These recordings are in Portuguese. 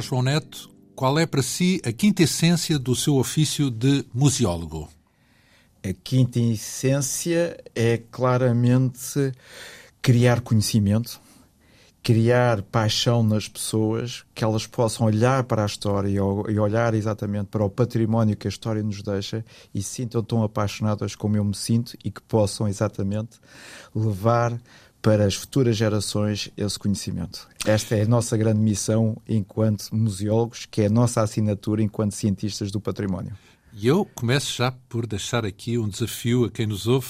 João Neto. Qual é para si a quinta essência do seu ofício de museólogo? A quinta essência é claramente criar conhecimento, criar paixão nas pessoas, que elas possam olhar para a história e olhar exatamente para o património que a história nos deixa e sintam tão apaixonadas como eu me sinto e que possam exatamente levar para as futuras gerações esse conhecimento. Esta é a nossa grande missão enquanto museólogos, que é a nossa assinatura enquanto cientistas do património. E eu começo já por deixar aqui um desafio a quem nos ouve,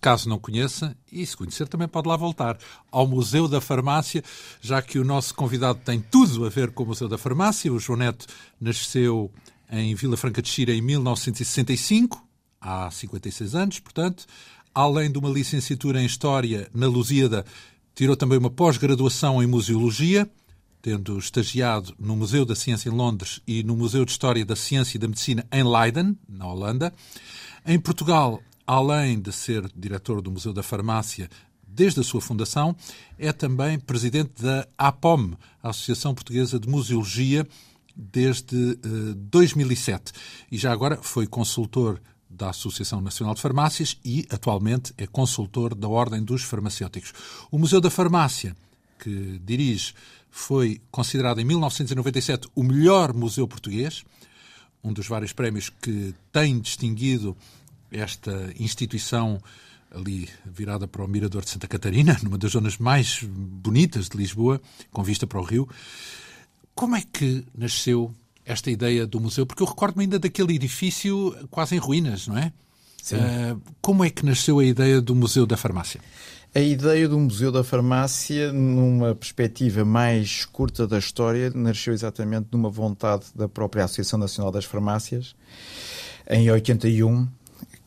caso não conheça, e se conhecer também pode lá voltar, ao Museu da Farmácia, já que o nosso convidado tem tudo a ver com o Museu da Farmácia. O João Neto nasceu em Vila Franca de Xira em 1965, há 56 anos, portanto. Além de uma licenciatura em História na Lusíada, tirou também uma pós-graduação em Museologia, tendo estagiado no Museu da Ciência em Londres e no Museu de História da Ciência e da Medicina em Leiden, na Holanda. Em Portugal, além de ser diretor do Museu da Farmácia desde a sua fundação, é também presidente da APOM, a Associação Portuguesa de Museologia, desde uh, eh, 2007. E já agora foi consultor da Associação Nacional de Farmácias e, atualmente, é consultor da Ordem dos Farmacêuticos. O Museu da Farmácia, que dirige, foi considerado em 1997 o melhor museu português, um dos vários prémios que tem distinguido esta instituição ali virada para o Mirador de Santa Catarina, numa das zonas mais bonitas de Lisboa, com vista para o rio. Como é que nasceu esta ideia do museu, porque eu recordo-me ainda daquele edifício quase em ruínas, não é? Sim. Uh, como é que nasceu a ideia do Museu da Farmácia? A ideia do Museu da Farmácia, numa perspectiva mais curta da história, nasceu exatamente numa vontade da própria Associação Nacional das Farmácias, em 81,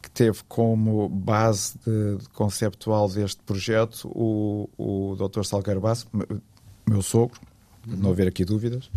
que teve como base de, de conceptual deste projeto o, o Dr. Salgueiro Basso, meu sogro, uhum. não haver aqui dúvidas,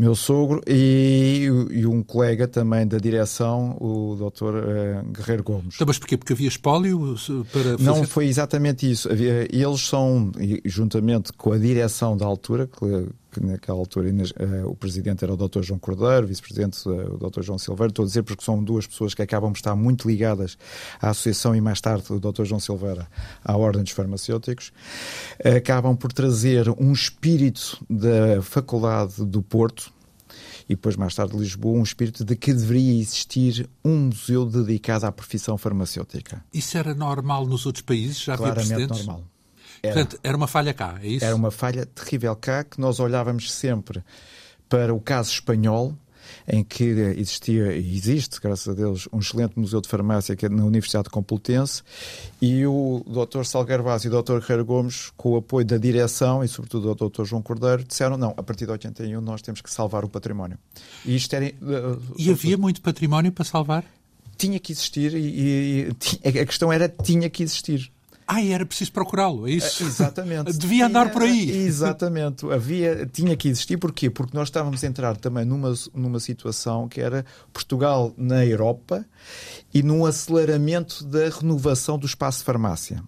meu sogro e, e, um colega também da direção, o Dr. Eh, Guerreiro Gomes. Então, mas porquê? Porque havia espólio para fazer... Não foi exatamente isso. Eles são, juntamente com a direção da altura, que, que naquela altura uh, o presidente era o Dr. João Cordeiro, vice-presidente uh, o Dr. João Silveira, estou a dizer porque são duas pessoas que acabam de estar muito ligadas à associação e mais tarde o Dr. João Silveira à Ordem dos Farmacêuticos, uh, acabam por trazer um espírito da Faculdade do Porto, e depois mais tarde Lisboa, um espírito de que deveria existir um museu dedicado à profissão farmacêutica. Isso era normal nos outros países? Já Claramente normal. Era. Portanto, era uma falha cá, é isso? Era uma falha terrível cá, que nós olhávamos sempre para o caso espanhol, em que existia e existe, graças a Deus, um excelente museu de farmácia que é na Universidade Complutense e o Dr. Salgueiro Vaz e o Dr. Guerreiro Gomes, com o apoio da direção e sobretudo do Dr. João Cordeiro, disseram não, a partir de 81 nós temos que salvar o património. E, isto era, uh, e havia muito património para salvar? Tinha que existir e, e, a questão era tinha que existir. Ah, era preciso procurá-lo, é isso? É, exatamente. Devia andar por aí. Exatamente. Havia, tinha que existir. Porquê? Porque nós estávamos a entrar também numa, numa situação que era Portugal na Europa e num aceleramento da renovação do espaço de farmácia.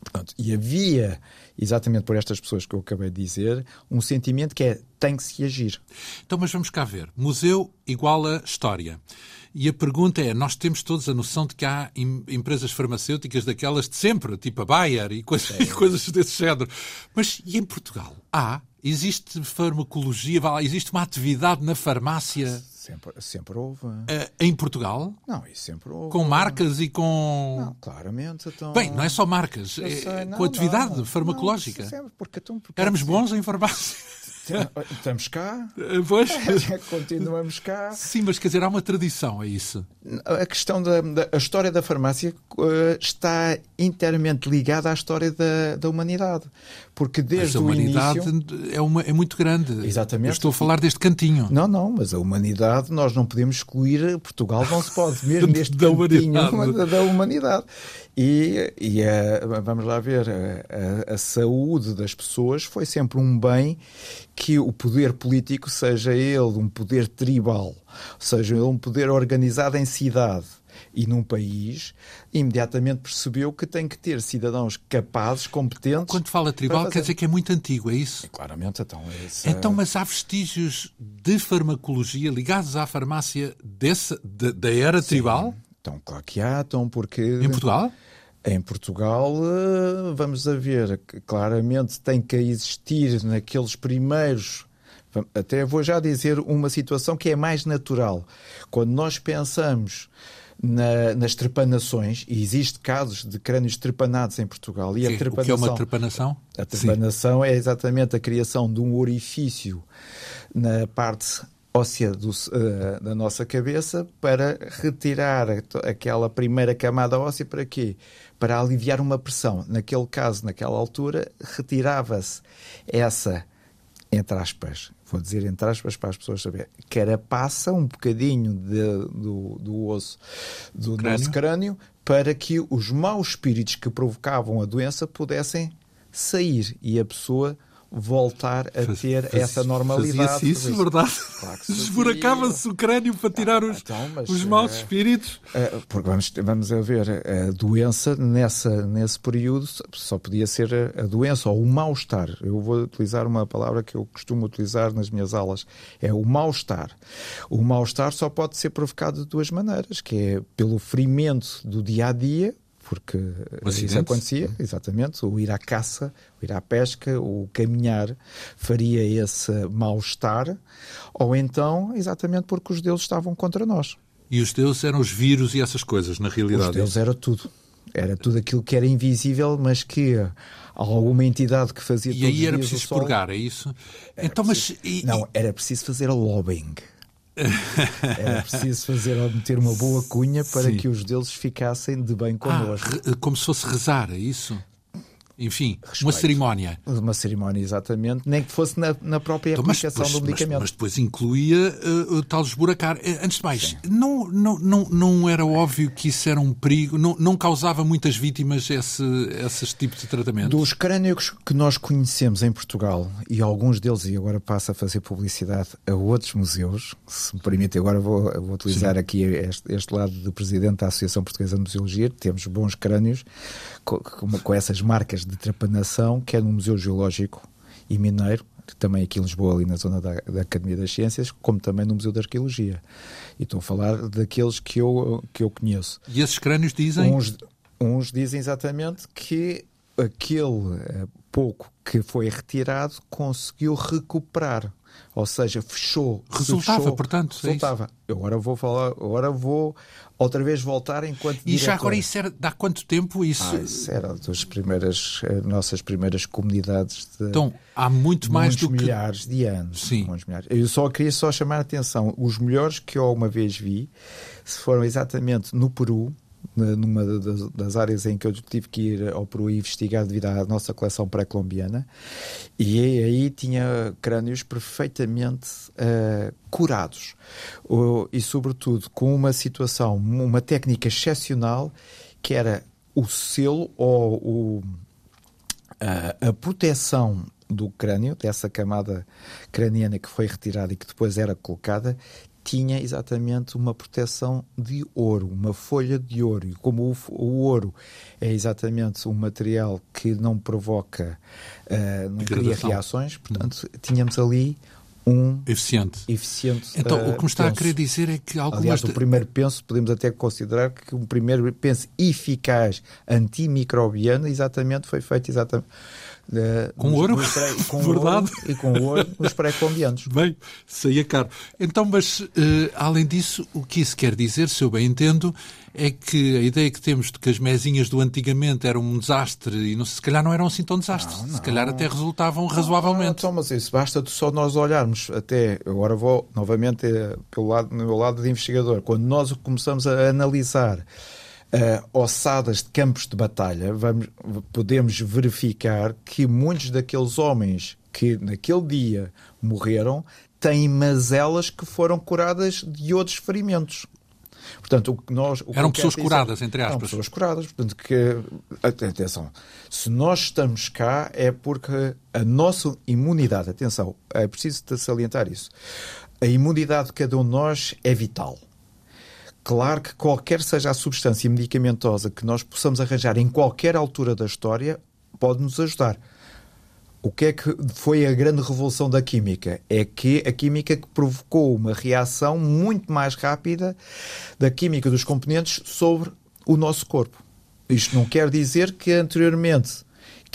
Portanto, e havia, exatamente por estas pessoas que eu acabei de dizer, um sentimento que é tem que se agir. Então, mas vamos cá ver. Museu igual a história. E a pergunta é: nós temos todos a noção de que há empresas farmacêuticas daquelas de sempre, tipo a Bayer e coisas, é. e coisas desse género. Mas e em Portugal? Há? Existe farmacologia? Existe uma atividade na farmácia? Sempre, sempre houve. Uh, em Portugal? Não, isso sempre houve. Com marcas e com. Não, claramente. Então... Bem, não é só marcas, é, sei, não, com atividade não, farmacológica. Não, sempre, porque, então, porque Éramos bons em farmácia. Estamos cá. Pois. Continuamos cá. Sim, mas quer dizer, há uma tradição, é isso? A questão da, da a história da farmácia uh, está inteiramente ligada à história da, da humanidade. Porque desde mas a humanidade o início... é, uma, é muito grande. Exatamente. Eu estou a falar deste cantinho. Não, não, mas a humanidade, nós não podemos excluir Portugal, não se pode, mesmo neste da cantinho humanidade. da humanidade. E, e a, vamos lá ver, a, a, saúde das pessoas foi sempre um bem que o poder político, seja ele um poder tribal, seja ele um poder organizado em cidade, e num país, imediatamente percebeu que tem que ter cidadãos capazes, competentes. Quando fala tribal, quer dizer que é muito antigo, é isso? Claramente, então. Essa... Então, mas há vestígios de farmacologia ligados à farmácia dessa, de, da era Sim. tribal? Então, claro que há, então, porque. Em Portugal? Em Portugal, eh, vamos a ver, claramente tem que existir naqueles primeiros até vou já dizer uma situação que é mais natural. Quando nós pensamos na, nas trepanações, e existe casos de crânios trepanados em Portugal. E Sim, a trepanação, o que é uma trepanação? A trepanação Sim. é exatamente a criação de um orifício na parte óssea do, uh, da nossa cabeça para retirar aquela primeira camada óssea para quê? Para aliviar uma pressão. Naquele caso, naquela altura, retirava-se essa entre aspas, vou dizer entre aspas para as pessoas saberem, carapaça um bocadinho de, do, do osso do crânio. nosso crânio para que os maus espíritos que provocavam a doença pudessem sair e a pessoa voltar a ter faz, essa normalidade. Fazia-se isso, verdade? Claro Esburacava-se o crânio para tirar os, então, mas, os maus uh, espíritos. Uh, porque vamos, vamos a ver, a doença nessa, nesse período só podia ser a, a doença ou o mal-estar. Eu vou utilizar uma palavra que eu costumo utilizar nas minhas aulas, é o mal-estar. O mal-estar só pode ser provocado de duas maneiras, que é pelo ferimento do dia-a-dia, -dia, porque isso acontecia, exatamente, o ir à caça, o ir à pesca, o caminhar faria esse mal-estar, ou então exatamente porque os deuses estavam contra nós. E os deuses eram os vírus e essas coisas, na realidade? Os deuses era tudo. Era tudo aquilo que era invisível, mas que alguma entidade que fazia E aí era preciso purgar, é isso? Era então, preciso... mas... E... Não, era preciso fazer lobbying. Era preciso fazer ou meter uma boa cunha para Sim. que os deuses ficassem de bem connosco. Ah, como se fosse rezar, é isso? Enfim, Respeito. uma cerimónia. Uma cerimónia, exatamente, nem que fosse na, na própria então, aplicação do medicamento. Mas, mas depois incluía uh, o tal esburacar. Uh, antes de mais, não, não, não, não era óbvio que isso era um perigo? Não, não causava muitas vítimas esse, esse tipo de tratamento? Dos crânios que nós conhecemos em Portugal, e alguns deles, e agora passo a fazer publicidade a outros museus, se me permite, agora vou, vou utilizar Sim. aqui este, este lado do presidente da Associação Portuguesa de Museologia, temos bons crânios com, com essas marcas de trepanação, quer no Museu Geológico e Mineiro, também aqui em Lisboa, ali na zona da, da, Academia das Ciências, como também no Museu da Arqueologia. E estou a falar daqueles que eu, que eu conheço. E esses crânios dizem? Uns, uns dizem exatamente que aquele eh, pouco que foi retirado conseguiu recuperar. Ou seja, fechou. Resultava, fechou, portanto. É resultava. É agora vou falar, agora vou outra vez voltar enquanto E diretor. já agora isso era há quanto tempo isso? Ah, isso era das primeiras eh, nossas primeiras comunidades de Então, há muito mais do milhares que... de anos. Sim. Milhares. Eu só queria só chamar a atenção, os melhores que eu alguma vez vi foram exatamente no Peru, numa das, das, áreas em que eu tive que ir ao Peru investigar devido à nossa coleção pré-colombiana, e aí tinha crânios perfeitamente uh, curados, uh, e sobretudo com uma situação, uma técnica excepcional, que era o selo ou o, uh, a proteção do crânio, dessa camada craniana que foi retirada e que depois era colocada, tinha exatamente uma proteção de ouro, uma folha de ouro. E como o, o ouro é exatamente um material que não provoca, uh, não cria reações, portanto, tínhamos ali um eficiente. eficiente então, uh, o que me está penso. a querer dizer é que algumas... Aliás, o primeiro penso, podemos até considerar que o primeiro penso eficaz antimicrobiano exatamente foi feito exatamente Uh, com nos, ouro? Nos pré, com Verdade. Ouro e com ouro nos pré-colombianos. Bem, saía caro. Então, mas uh, além disso, o que isso quer dizer, se eu bem entendo, é que a ideia que temos de que as mesinhas do antigamente eram um desastre e não, se calhar não eram assim tão desastres. Não, não. Se calhar até resultavam razoavelmente. Então, mas isso basta só nós olharmos até, agora vou novamente eh, pelo lado, no meu lado de investigador, quando nós começamos a analisar uh, ossadas de campos de batalha, vamos, podemos verificar que muitos daqueles homens que naquele dia morreram têm mazelas que foram curadas de outros ferimentos. Portanto, o que nós, o eram pessoas curadas, entre aspas. Eram pessoas curadas. Portanto, que, atenção, se nós estamos cá é porque a nossa imunidade, atenção, é preciso salientar isso, a imunidade de cada um de nós é vital Claro que qualquer seja a substância medicamentosa que nós possamos arranjar em qualquer altura da história pode nos ajudar. O que é que foi a grande revolução da química? É que a química que provocou uma reação muito mais rápida da química dos componentes sobre o nosso corpo. Isto não quer dizer que anteriormente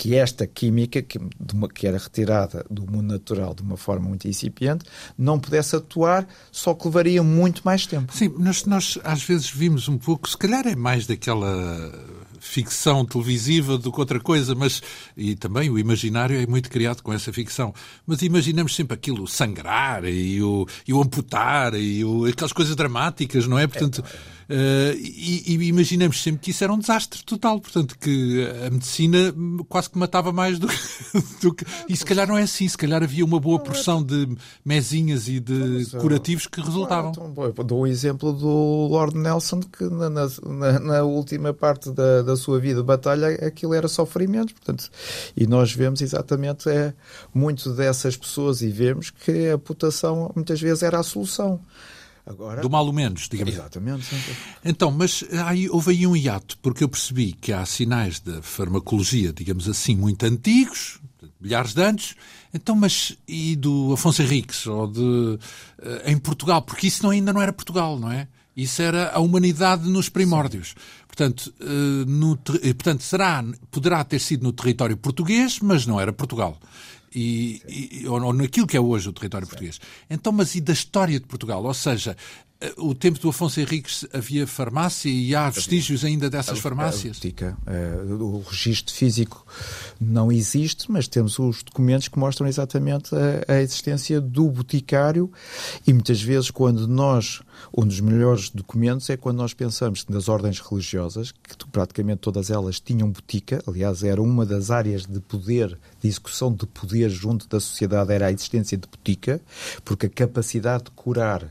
que esta química, que, uma, que, era retirada do mundo natural de uma forma muito incipiente, não pudesse atuar, só que levaria muito mais tempo. Sim, nós, nós às vezes vimos um pouco, se calhar é mais daquela ficção televisiva do que outra coisa, mas e também o imaginário é muito criado com essa ficção. Mas imaginamos sempre aquilo sangrar e o, e o amputar e o, aquelas coisas dramáticas, não é? Portanto, Uh, e, e, imaginamos sempre que isso era um desastre total, portanto, que a medicina quase que matava mais do, do que. E se calhar não é assim, se calhar havia uma boa porção de mesinhas e de curativos que resultavam. Então, dou o exemplo do Lord Nelson, que na, na, na última parte da, da, sua vida de batalha aquilo era sofrimento, portanto, e nós vemos exatamente é, muito dessas pessoas e vemos que a putação muitas vezes era a solução. Agora... Do mal ou menos, digamos. Exatamente. Então, mas aí, houve aí um hiato, porque eu percebi que há sinais da farmacologia, digamos assim, muito antigos, milhares de anos. Então, mas e do Afonso Henriques, ou de, eh, em Portugal? Porque isso não, ainda não era Portugal, não é? Isso era a humanidade nos primórdios. Sim. Portanto, eh, no, portanto será, poderá ter sido no território português, mas não era Portugal e, e, ou, ou naquilo que é hoje o território português. Então, mas e da história de Portugal? Ou seja, o tempo do Afonso Henriques havia farmácia e há vestígios ainda dessas farmácias? Eh, o registro físico não existe, mas temos os documentos que mostram exatamente a, existência do boticário e muitas vezes quando nós, um dos melhores documentos é quando nós pensamos nas ordens religiosas, que praticamente todas elas tinham botica, aliás era uma das áreas de poder, de execução de poder junto da sociedade era a existência de botica, porque a capacidade de curar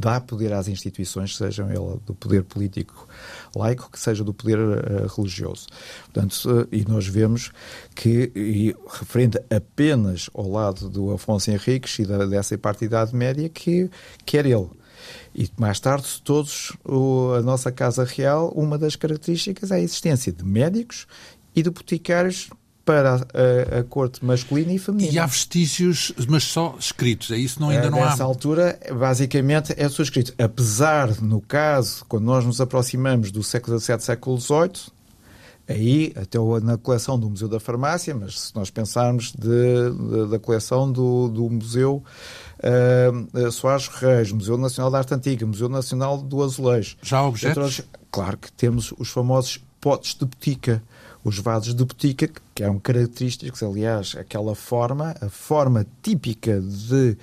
dá poder às instituições, sejam elas do poder político laico, que seja do poder uh, religioso. Portanto, e nós vemos que, e, referente apenas ao lado do Afonso Henriques e da, dessa parte da Idade Média, que quer ele e mais tarde, todos, o, a nossa Casa Real, uma das características é a existência de médicos e de boticários para a, a, corte masculina e feminina. E há vestígios, mas só escritos, é isso? Não, ainda não Nessa há? altura, basicamente, é só escrito. Apesar, no caso, quando nós nos aproximamos do século XVII, século XVIII, aí, até na coleção do Museu da Farmácia, mas se nós pensarmos de, de, da coleção do, do Museu uh, Soares Reis, Museu Nacional da Arte Antiga, Museu Nacional do Azulejo. Já há objetos? Claro que temos os famosos potes de botica os vasos de botica, que eram característicos, aliás, aquela forma, a forma típica de,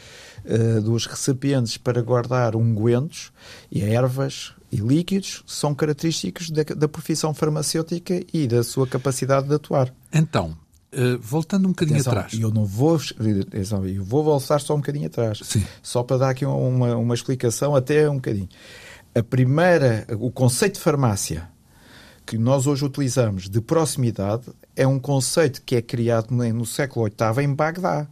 uh, dos recipientes para guardar ungüentos e ervas e líquidos são característicos da, da profissão farmacêutica e da sua capacidade de atuar. Então, Uh, voltando um bocadinho atenção, atrás. Eu não vou, eu vou voltar só um bocadinho atrás. Sim. Só para dar aqui uma, uma explicação, até um bocadinho. A primeira, o conceito de farmácia que nós hoje utilizamos de proximidade é um conceito que é criado no século VIII em Bagdá.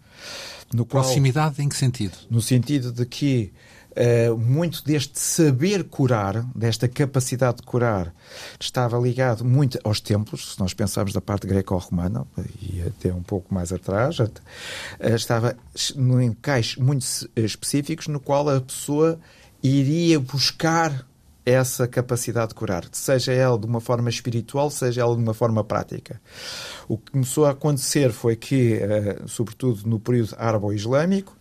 No qual, proximidade em que sentido? No sentido de que uh, muito deste saber curar, desta capacidade de curar, estava ligado muito aos templos, se nós pensarmos da parte greco-romana, e até um pouco mais atrás, uh, estava em encaixes muito específicos no qual a pessoa iria buscar essa capacidade de curar, seja ela de uma forma espiritual, seja ela de uma forma prática. O que começou a acontecer foi que, eh, sobretudo no período árabe-islâmico,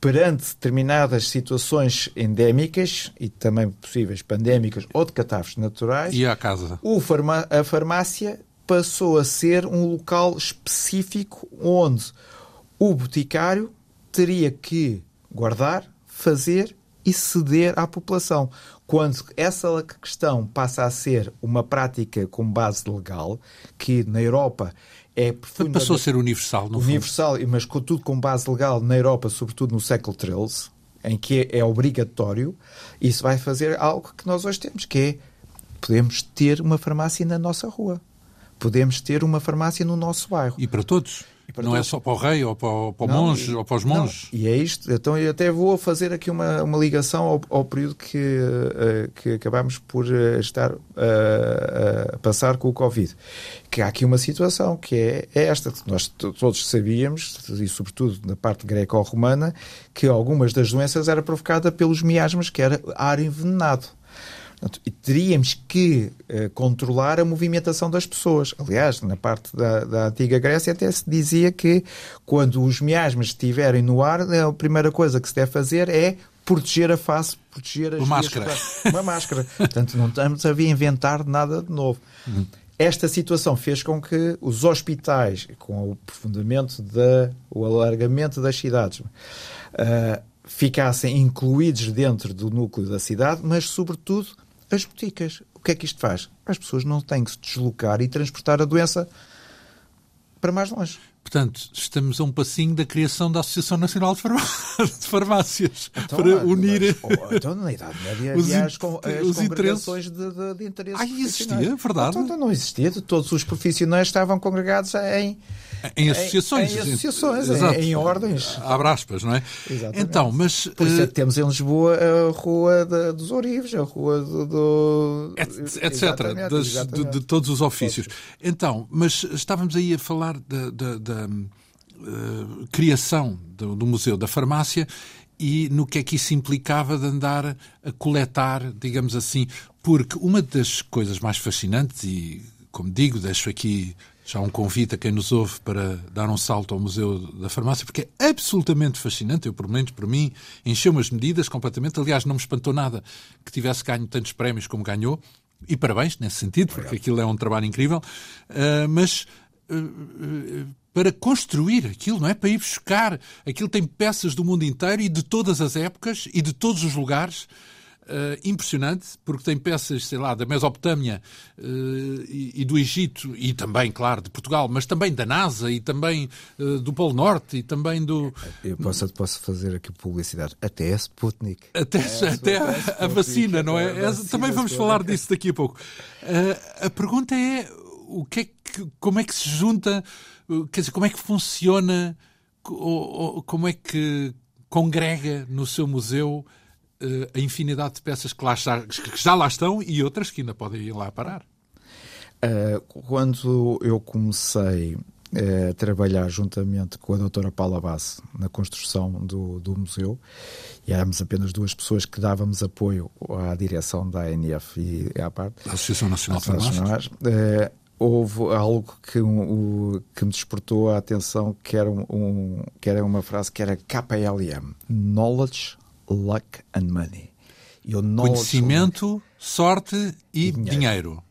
perante determinadas situações endémicas e também possíveis pandémicas ou de catástrofes naturais, e a casa? A farmácia passou a ser um local específico onde o boticário teria que guardar, fazer e ceder à população. Quando essa questão passa a ser uma prática com base legal, que na Europa é profundamente... Passou a ser universal, no Universal, fundo. mas tudo com base legal na Europa, sobretudo no século XIII, em que é obrigatório, isso vai fazer algo que nós hoje temos, que é podemos ter uma farmácia na nossa rua. podemos ter uma farmácia no nosso bairro. E para todos? Não é todos. é só para o rei ou para, para não, monge ou para os monges? Não. E é isto. Então eu até vou fazer aqui uma, uma ligação ao, ao período que, uh, que acabamos por uh, estar uh, a passar com o Covid. Que há aqui uma situação que é, é esta, que nós todos sabíamos, e sobretudo na parte greco-romana, que algumas das doenças era provocada pelos miasmas, que era ar envenenado. Portanto, teríamos que uh, controlar a movimentação das pessoas. Aliás, na parte da, da, antiga Grécia até se dizia que quando os miasmas estiverem no ar, a primeira coisa que se deve fazer é proteger a face, proteger as uma máscara. Uma máscara. Portanto, não estamos a inventar nada de novo. Uhum. Esta situação fez com que os hospitais, com o aprofundamento, da, o alargamento das cidades, uh, ficassem incluídos dentro do núcleo da cidade, mas, sobretudo, as boticas. O que é que isto faz? As pessoas não têm que se deslocar e transportar a doença para mais longe. Portanto, estamos a um passinho da criação da Associação Nacional de, Farmácias então, para unir. Mas, oh, então, na Idade Média os havia as, as os congregações de, de, de interesses. Ah, existia, verdade? Então, então, não existia. Todos os profissionais estavam congregados em. Em associações. Em, em associações, em, em, ordens. Abre aspas, não é? Exatamente. Então, mas. Por isso é que eh, temos em Lisboa a Rua de, dos Orives, a Rua do. do etc. Exatamente, das, exatamente. De, de, todos os ofícios. Então, mas estávamos aí a falar da, da uh, criação do, do Museu da Farmácia e no que é que isso implicava de andar a coletar, digamos assim, porque uma das coisas mais fascinantes, e como digo, deixo aqui já um convite a quem nos ouve para dar um salto ao Museu da Farmácia, porque é absolutamente fascinante. Eu, pelo menos, por mim, encheu as medidas completamente. Aliás, não me espantou nada que tivesse ganho tantos prémios como ganhou. E parabéns nesse sentido, porque aquilo é um trabalho incrível. Uh, mas uh, para construir aquilo, não é? Para ir buscar. Aquilo tem peças do mundo inteiro e de todas as épocas e de todos os lugares. Uh, impressionante, porque tem peças, sei lá, da Mesopotâmia uh, e, e, do Egito, e também, claro, de Portugal, mas também da NASA e também uh, do Polo Norte e também do. Eu posso, posso fazer aqui publicidade. Até a Sputnik. Até, é, até a, a, a, vacina, não é? Vacina, também vamos falar disso daqui a pouco. a pergunta é o que é que, como é que se junta Quer dizer, como é que funciona, como é que congrega no seu museu a infinidade de peças que, lá está, que já lá estão e outras que ainda podem ir lá parar? Uh, quando eu comecei a trabalhar juntamente com a doutora Paula Basse na construção do, do museu, e éramos apenas duas pessoas que dávamos apoio à direção da ANF e à parte. Da Associação Nacional de houve algo que, um, que me despertou a atenção, que era, um, que era uma frase que era KLM, Knowledge, Luck and Money. Conhecimento, sorte e, e dinheiro. dinheiro.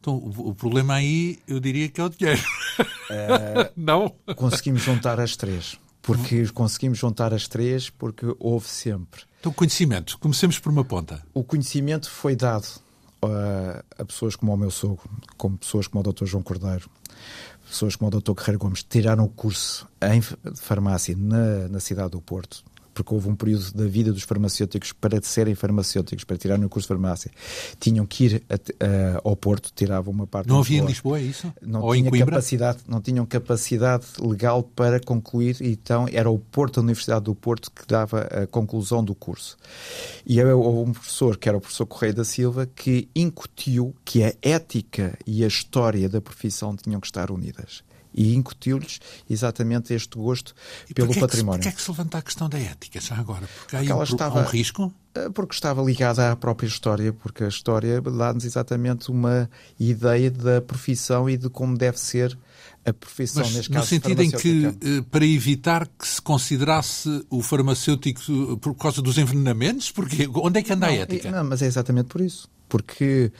Então, o, o, problema aí, eu diria que é o dinheiro. Uh, Não? Conseguimos juntar as três. Porque conseguimos juntar as três porque houve sempre. Então, conhecimento. Comecemos por uma ponta. O conhecimento foi dado a, a pessoas como o meu sogro, como pessoas como o Dr. João Cordeiro, pessoas como o Dr. Guerreiro Gomes, tiraram o curso em farmácia na, na cidade do Porto porque houve um período da vida dos farmacêuticos para serem farmacêuticos, para tirarem o curso de farmácia, tinham que ir a, a, ao Porto, tiravam uma parte. Não havia em Lisboa, é isso? Não Ou tinha capacidade, não tinham capacidade legal para concluir, então era o Porto, a Universidade do Porto, que dava a conclusão do curso. E houve um professor, que era o professor Correia da Silva, que incutiu que a ética e a história da profissão tinham que estar unidas e incutiu-lhes exatamente este gosto e pelo património. Porquê é que se levanta a questão da ética já agora? Porque, porque há um, estava, um risco? Eh, porque estava ligada à própria história, porque a história dá-nos exatamente uma ideia da profissão e de como deve ser a profissão, Mas, neste caso, No sentido em que, eh, para evitar que se considerasse o farmacêutico por causa dos envenenamentos, porque onde é que anda não, a ética? Não, mas é exatamente por isso. Porque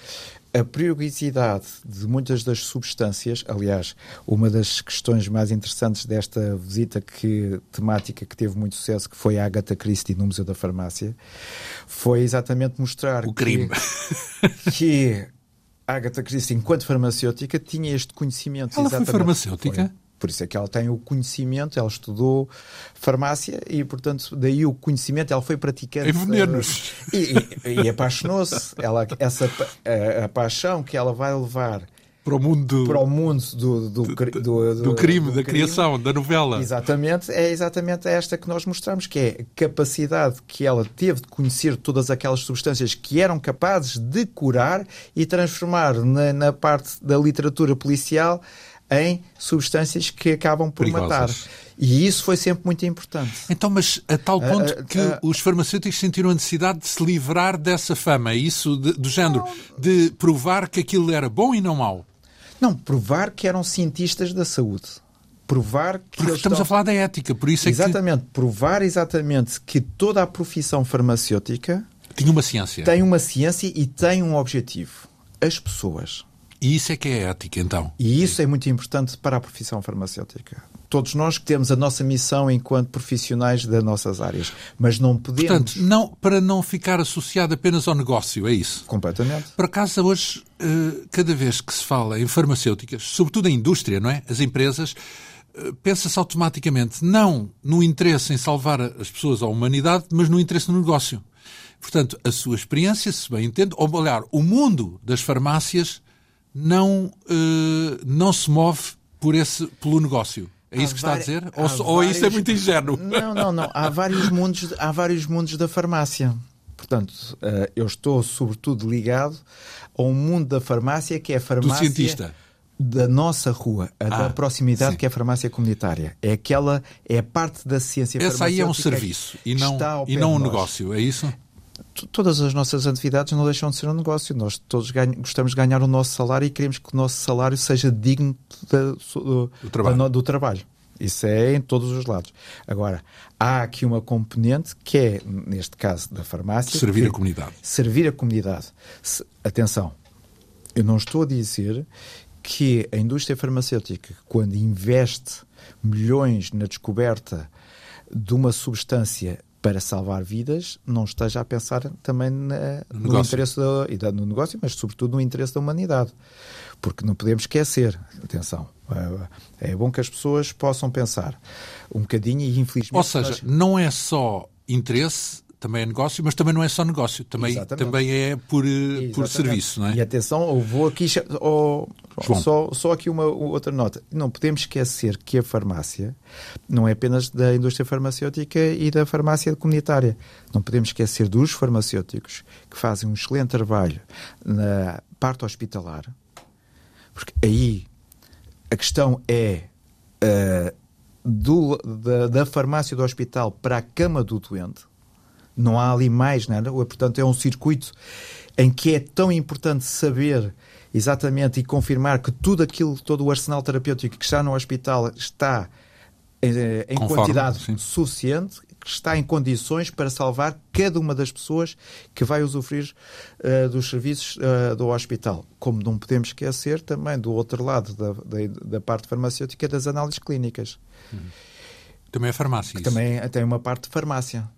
a periodicidade de muitas das substâncias, aliás, uma das questões mais interessantes desta visita que, temática que teve muito sucesso, que foi a Agatha Christie no Museu da Farmácia, foi exatamente mostrar o crime. que, que a Agatha Christie, enquanto farmacêutica, tinha este conhecimento. Ela foi farmacêutica? Foi. Por isso é que ela tem o conhecimento, ela estudou farmácia e, portanto, daí o conhecimento, ela foi praticante. Em venenos. Uh, e, e, e apaixonou-se. Ela, essa, a, a, paixão que ela vai levar para o mundo, para o mundo do, do, do, do, do crime, da crime. criação, da novela. Exatamente, é exatamente esta que nós mostramos, que é a capacidade que ela teve de conhecer todas aquelas substâncias que eram capazes de curar e transformar na, na parte da literatura policial em substâncias que acabam por Perigosas. matar. E isso foi sempre muito importante. Então, mas a tal ponto uh, uh, que uh, os farmacêuticos sentiram a necessidade de se livrar dessa fama, é isso de, do género, não, de provar que aquilo era bom e não mau? Não, provar que eram cientistas da saúde. Provar que. Porque estamos estão... a falar da ética, por isso é exatamente, que. provar exatamente que toda a profissão farmacêutica. Tinha uma ciência. Tem uma ciência e tem um objetivo. As pessoas. E isso é que é ética, então. E isso é muito importante para a profissão farmacêutica. Todos nós que temos a nossa missão enquanto profissionais das nossas áreas, mas não podemos. Portanto, não, para não ficar associado apenas ao negócio, é isso? Completamente. Por acaso, hoje, eh, cada vez que se fala em farmacêuticas, sobretudo a indústria, não é? As empresas, eh, pensa-se automaticamente não no interesse em salvar as pessoas ou a humanidade, mas no interesse no negócio. Portanto, a sua experiência, se bem entendo, ou melhor, o mundo das farmácias não, uh, não se move por esse, pelo negócio. É isso que está a dizer? Ou, vários... ou isso é muito ingênuo? Não, não, não. Há vários mundos, há vários mundos da farmácia. Portanto, uh, eu estou sobretudo ligado a um mundo da farmácia que é a farmácia. Do cientista da nossa rua, a ah, da proximidade, sim. que é a farmácia comunitária. É aquela, é a parte da ciência Essa aí é um serviço e não, e não um negócio, é isso? Todas as nossas atividades não deixam de ser um negócio. Nós todos gostamos de ganhar o nosso salário e queremos que o nosso salário seja digno de, do, do, trabalho. do trabalho. Isso é em todos os lados. Agora, há aqui uma componente que é, neste caso da farmácia. Servir a é comunidade. Servir a comunidade. Se, atenção, eu não estou a dizer que a indústria farmacêutica, quando investe milhões na descoberta de uma substância para salvar vidas, não esteja a pensar também na, no, no interesse da, no negócio, mas sobretudo no interesse da humanidade. Porque não podemos esquecer, atenção, é, é bom que as pessoas possam pensar um bocadinho e infelizmente. Ou seja, nós... não é só interesse, também é negócio, mas também não é só negócio, também, também é por, eh, por serviço, não é? E atenção, eu vou aqui oh, só, só aqui uma outra nota. Não podemos esquecer que a farmácia não é apenas da indústria farmacêutica e da farmácia comunitária. Não podemos esquecer dos farmacêuticos que fazem um excelente trabalho na parte hospitalar, porque aí a questão é uh, do, da, da farmácia do hospital para a cama do doente não há ali mais nada. Portanto, é um circuito em que é tão importante saber exatamente e confirmar que tudo aquilo, todo o arsenal terapêutico que está no hospital está eh, em Conforme, quantidade sim. suficiente, que está em condições para salvar cada uma das pessoas que vai usufruir uh, dos serviços uh, do hospital. Como não podemos esquecer também do outro lado da, da, da parte farmacêutica das análises clínicas. Uhum. Também é farmácia. Também tem uma parte de farmácia.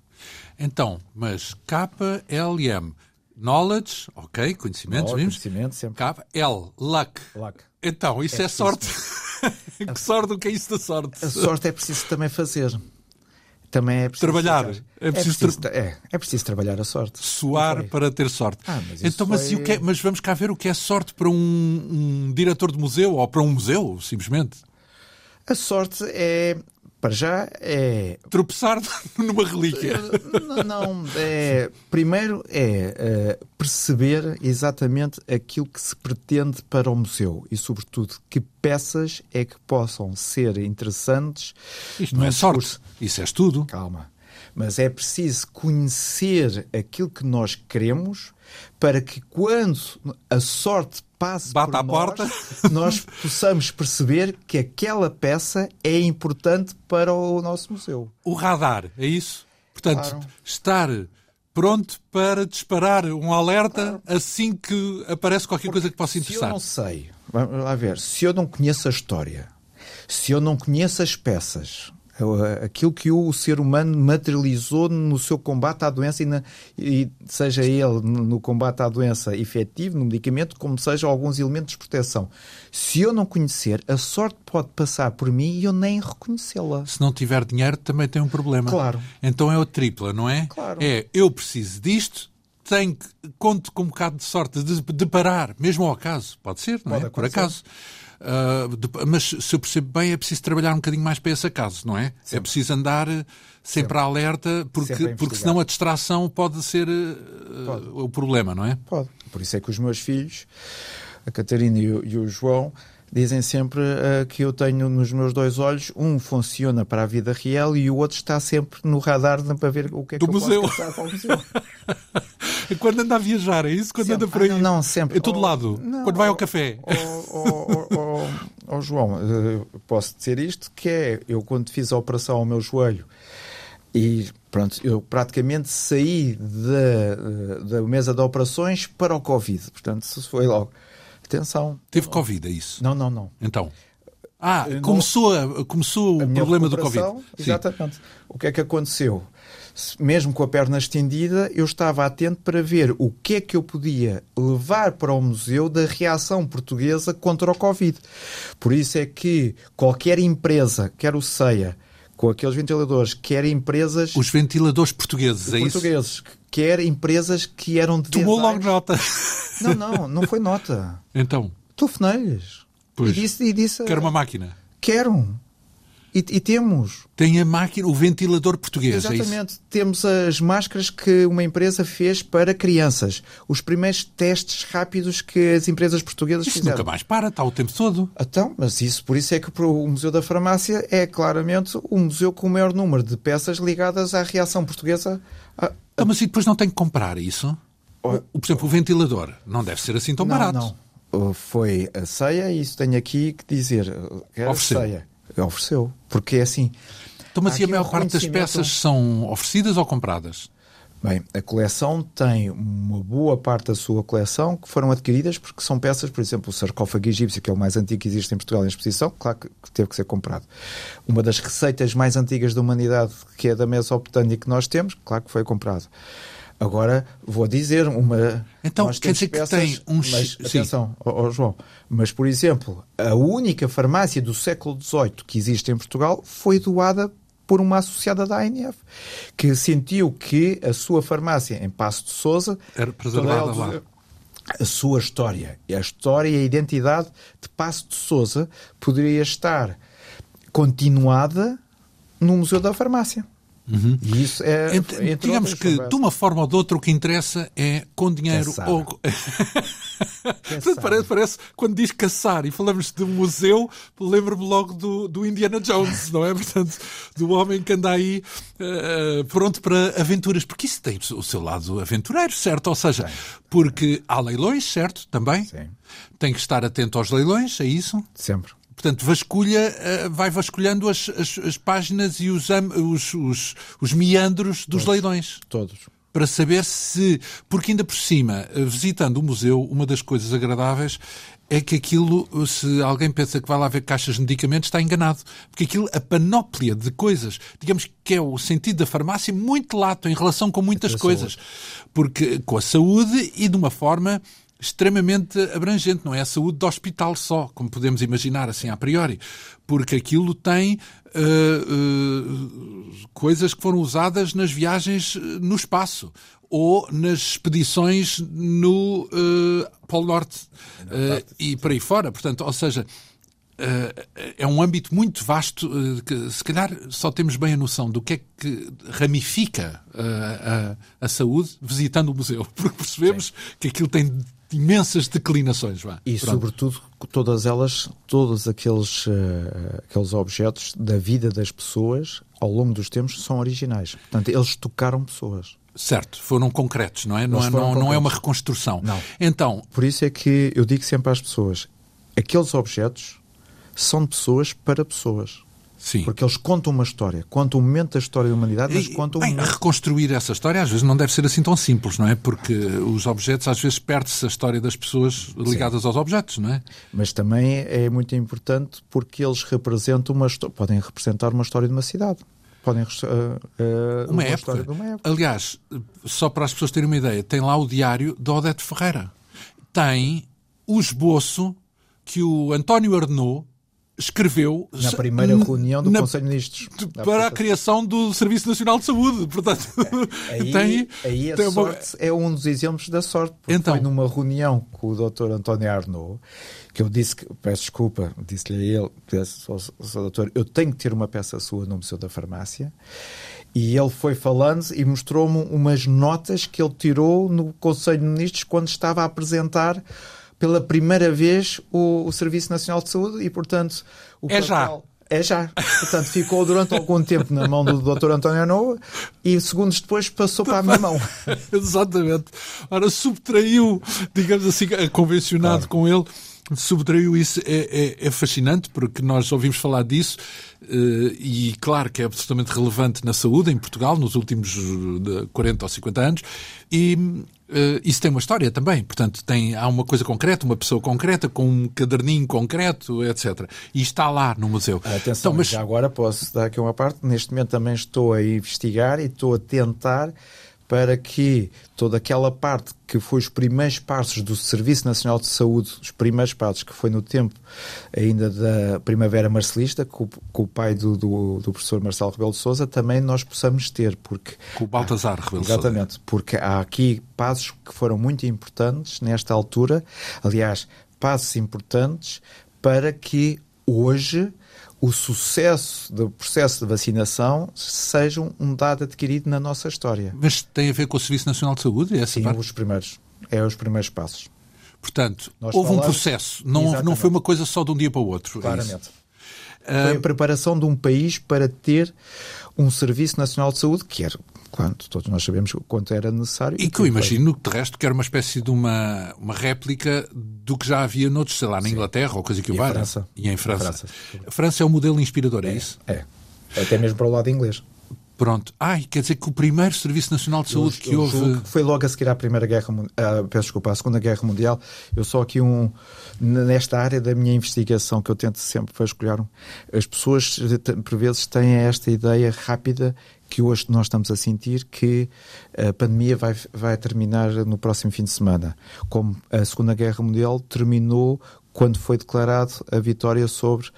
Então, mas KLM, knowledge, ok, conhecimentos, vimos? Conhecimento, sempre. K, L, luck. luck. Então, isso é, é sorte. que sorte, o que é isso da sorte? A sorte é preciso também fazer. Também é preciso trabalhar. É preciso, é preciso, tra... é, é preciso trabalhar a sorte. Suar para ter sorte. Ah, mas então, mas, foi... o que é, mas vamos cá ver o que é sorte para um, um diretor de museu ou para um museu, simplesmente. A sorte é para já é. Tropeçar numa relíquia. Não, não é, primeiro é uh, perceber exatamente aquilo que se pretende para o museu e, sobretudo, que peças é que possam ser interessantes. Isto não é sorte, isso é estudo. Calma. Mas é preciso conhecer aquilo que nós queremos para que, quando a sorte passe Bata por à nós, porta. nós possamos perceber que aquela peça é importante para o nosso museu. O radar, é isso? Portanto, claro. estar pronto para disparar um alerta claro. assim que aparece qualquer Porque coisa que possa interessar. Se eu não sei, vamos lá ver, se eu não conheço a história, se eu não conheço as peças, aquilo que o ser humano materializou no seu combate à doença, e, na, e, seja ele no combate à doença efetivo, no medicamento, como seja alguns elementos de proteção. Se eu não conhecer, a sorte pode passar por mim e eu nem reconhecê-la. Se não tiver dinheiro, também tem um problema. Claro. Então é o tripla, não é? Claro. É eu preciso disto, tem, conto com um bocado de sorte de deparar, mesmo ao acaso, pode ser, não é? Pode Por acontecer. acaso. Uh, de- mas se eu percebo bem, é preciso trabalhar um bocadinho mais para esse acaso, não é? É preciso andar eh, sempre à alerta, porque, Sempre porque senão a distração pode ser eh, o problema, não é? Pode. Por isso é que os meus filhos, a Catarina e o, e o João, dizem sempre eh, que eu tenho nos meus dois olhos, um funciona para a vida real e o outro está sempre no radar para ver o que é Do que museu. eu posso para o museu. Quando anda a viajar, é isso? Quando Sempre. anda por aí? Ah, não, não, sempre. Em todo lado? não, Quando vai ao café? Ó João, eh, posso dizer isto, que é, eu quando fiz a operação ao meu joelho e pronto, eu praticamente saí da, eh, da mesa de operações para o Covid. Portanto, isso foi logo. Atenção. Teve Covid, é isso? Não, não, não. Então. Ah, não- começou, a- começou A o problema do Covid. Sim. Exatamente. O que é que aconteceu? Mesmo com a perna estendida, eu estava atento para ver o que é que eu podia levar para o museu da reação portuguesa contra o Covid. Por isso é que qualquer empresa, quer o CEIA, com aqueles ventiladores, quer empresas Os ventiladores portugueses, é isso? portugueses, quer empresas que eram de Tomou logo nota. Não, não, não foi nota. Então, Telefonei-lhes. Pois. E disse, e disse quero uma máquina. quero. E, e temos. Tem a máquina, o ventilador português, é? Exatamente. Temos as máscaras que uma empresa fez para crianças. Os primeiros testes rápidos que as empresas portuguesas Isso fizeram. nunca mais para, está o tempo todo. Então, mas isso, por isso é que o Museu da Farmácia é claramente o museu com o maior número de peças ligadas à reação portuguesa. a- Ah, mas e depois não tem que comprar isso? Oh. O, por exemplo, o ventilador não deve ser assim tão não, barato. não. Foi a ceia e isso tenho aqui que dizer. Ofereceu. ceia. Ofereceu. Porque é assim. Então, mas e a maior parte das peças são oferecidas ou compradas? Bem, a coleção tem uma boa parte da sua coleção que foram adquiridas porque são peças, por exemplo, o sarcófago egípcio, que é o mais antigo que existe em Portugal em exposição, claro que que teve que ser comprado. Uma das receitas mais antigas da humanidade, que é da Mesopotâmia que nós temos, claro que foi comprado. Agora, vou dizer uma... Então, quer dizer que tem um Mas, atenção, ó- ó, João, mas, por exemplo, a única farmácia do século XVIII que existe em Portugal foi doada por uma associada da ANF, que sentiu que a sua farmácia em Passo de Souza Era preservada lá. a sua história, e a história e a identidade de Passo de Souza poderia estar continuada no Museu da Farmácia. E isso é, Ent- digamos que, foi- de uma forma ou de outra, o que interessa é com dinheiro. Caçar. Ou... Parece, parece, quando diz caçar e falamos de um museu, lembro-me logo do, do Indiana Jones, não é? Portanto, do homem que anda aí eh, pronto para aventuras. Porque isso tem o seu lado aventureiro, certo? Ou seja, porque há leilões, certo? Também. Sim. Tem que estar atento aos leilões, é isso? Sempre. Portanto, vasculha, eh, vai vasculhando as, as, as páginas e os, os, os, os meandros dos leilões Todos. para saber se. Porque, ainda por cima, eh, visitando o museu, uma das coisas agradáveis é que aquilo, se alguém pensa que vai lá ver caixas de medicamentos, está enganado. Porque aquilo, a panóplia de coisas, digamos que é o sentido da farmácia muito lato em relação com muitas coisas. Porque com a saúde e de uma forma extremamente abrangente, não é a saúde do hospital só, como podemos imaginar assim a priori, porque aquilo tem eh, eh, coisas que foram usadas nas viagens eh, no espaço ou nas expedições no eh, Polo Norte e por aí fora. Portanto, ou seja, é um âmbito muito vasto que se calhar só temos bem a noção do que é que ramifica eh, a, a saúde visitando o museu, porque percebemos que aquilo tem imensas declinações. Vá. E, Pronto. sobretudo, todas elas, todos aqueles, eh, aqueles objetos da vida das pessoas ao longo dos tempos são originais. Portanto, eles tocaram pessoas. Certo, foram concretos, não é? Não, é, não, não é concretos. uma reconstrução. Não. Então, Por isso é que eu digo sempre às pessoas: aqueles objetos são de pessoas para pessoas. Sim. Porque eles contam uma história, contam um momento da história da humanidade, mas contam bem, um reconstruir essa história às vezes não deve ser assim tão simples, não é? Porque os objetos, às vezes, perde-se a história das pessoas ligadas aos objetos, não é? Mas também é muito importante porque eles representam uma podem representar uma história de uma cidade. Podem ah, ah, Uma, época. história de uma época. Aliás, só para as pessoas terem uma ideia, tem lá o diário de Odete Ferreira. Tem o esboço que o António Arnaud escreveu na primeira reunião do na, Conselho de Ministros para a criação do Serviço Nacional de Saúde. Portanto, aí, tem, aí a tem sorte uma... é um dos exemplos da sorte. Então, foi numa reunião com o Dr. António Arnaud que eu disse que, peço desculpa, disse-lhe a ele, disse, ao doutor, eu tenho que ter uma peça sua no Museu da Farmácia. E ele foi falando e mostrou-me umas notas que ele tirou no Conselho de Ministros quando estava a apresentar pela primeira vez o, o Serviço Nacional de Saúde e, portanto, o é papel... já. É já. Portanto, ficou durante algum tempo na mão do Dr. António Anoa e segundos depois passou para a minha mão. Exatamente. Ora, subtraiu, digamos assim, convencionado claro. com ele subtraiu isso é, é, é, fascinante porque nós ouvimos falar disso uh, e claro que é absolutamente relevante na saúde em Portugal nos últimos 40 ou 50 anos e isso tem uma história também, portanto tem, há uma coisa concreta, uma pessoa concreta com um caderninho concreto, etc. E está lá no museu. Atenção, então, mas... já agora posso dar aqui uma parte, neste momento também estou a investigar e estou a tentar para que toda aquela parte que foi os primeiros passos do Serviço Nacional de Saúde, os primeiros passos que foi no tempo ainda da Primavera Marcelista, com, com o pai do, do, do, professor Marcelo Rebelo de Sousa, também nós possamos ter, porque... Com o Baltazar Rebelo de Exatamente, porque há aqui passos que foram muito importantes nesta altura, aliás, passos importantes para que hoje o sucesso do processo de vacinação seja um dado adquirido na nossa história. Mas tem a ver com o Serviço Nacional de Saúde? Essa Sim, parte? os primeiros. É os primeiros passos. Portanto, Nós houve falamos... um processo, não, não foi uma coisa só de um dia para o outro. É Claramente. É foi a preparação de um país para ter um Serviço Nacional de Saúde, que era Claro, todos nós sabemos quanto era necessário. E, que eu imagino, de resto, que era uma espécie de uma, uma réplica do que já havia noutros, sei lá, na Sim. Inglaterra ou coisa que o valha. França. E em França. França. A França é o modelo inspirador, é, é isso? É. Até mesmo para o lado inglês. Pronto. Ai, quer dizer que o primeiro Serviço Nacional de Saúde eu, que eu houve. Foi logo a seguir à Primeira Guerra uh, peço desculpa, à Segunda Guerra Mundial. Eu só aqui um. Nesta área da minha investigação, que eu tento sempre vasculhar, as pessoas por vezes têm esta ideia rápida que hoje nós estamos a sentir que a pandemia vai, vai terminar no próximo fim de semana. Como a Segunda Guerra Mundial terminou quando foi declarado a vitória sobre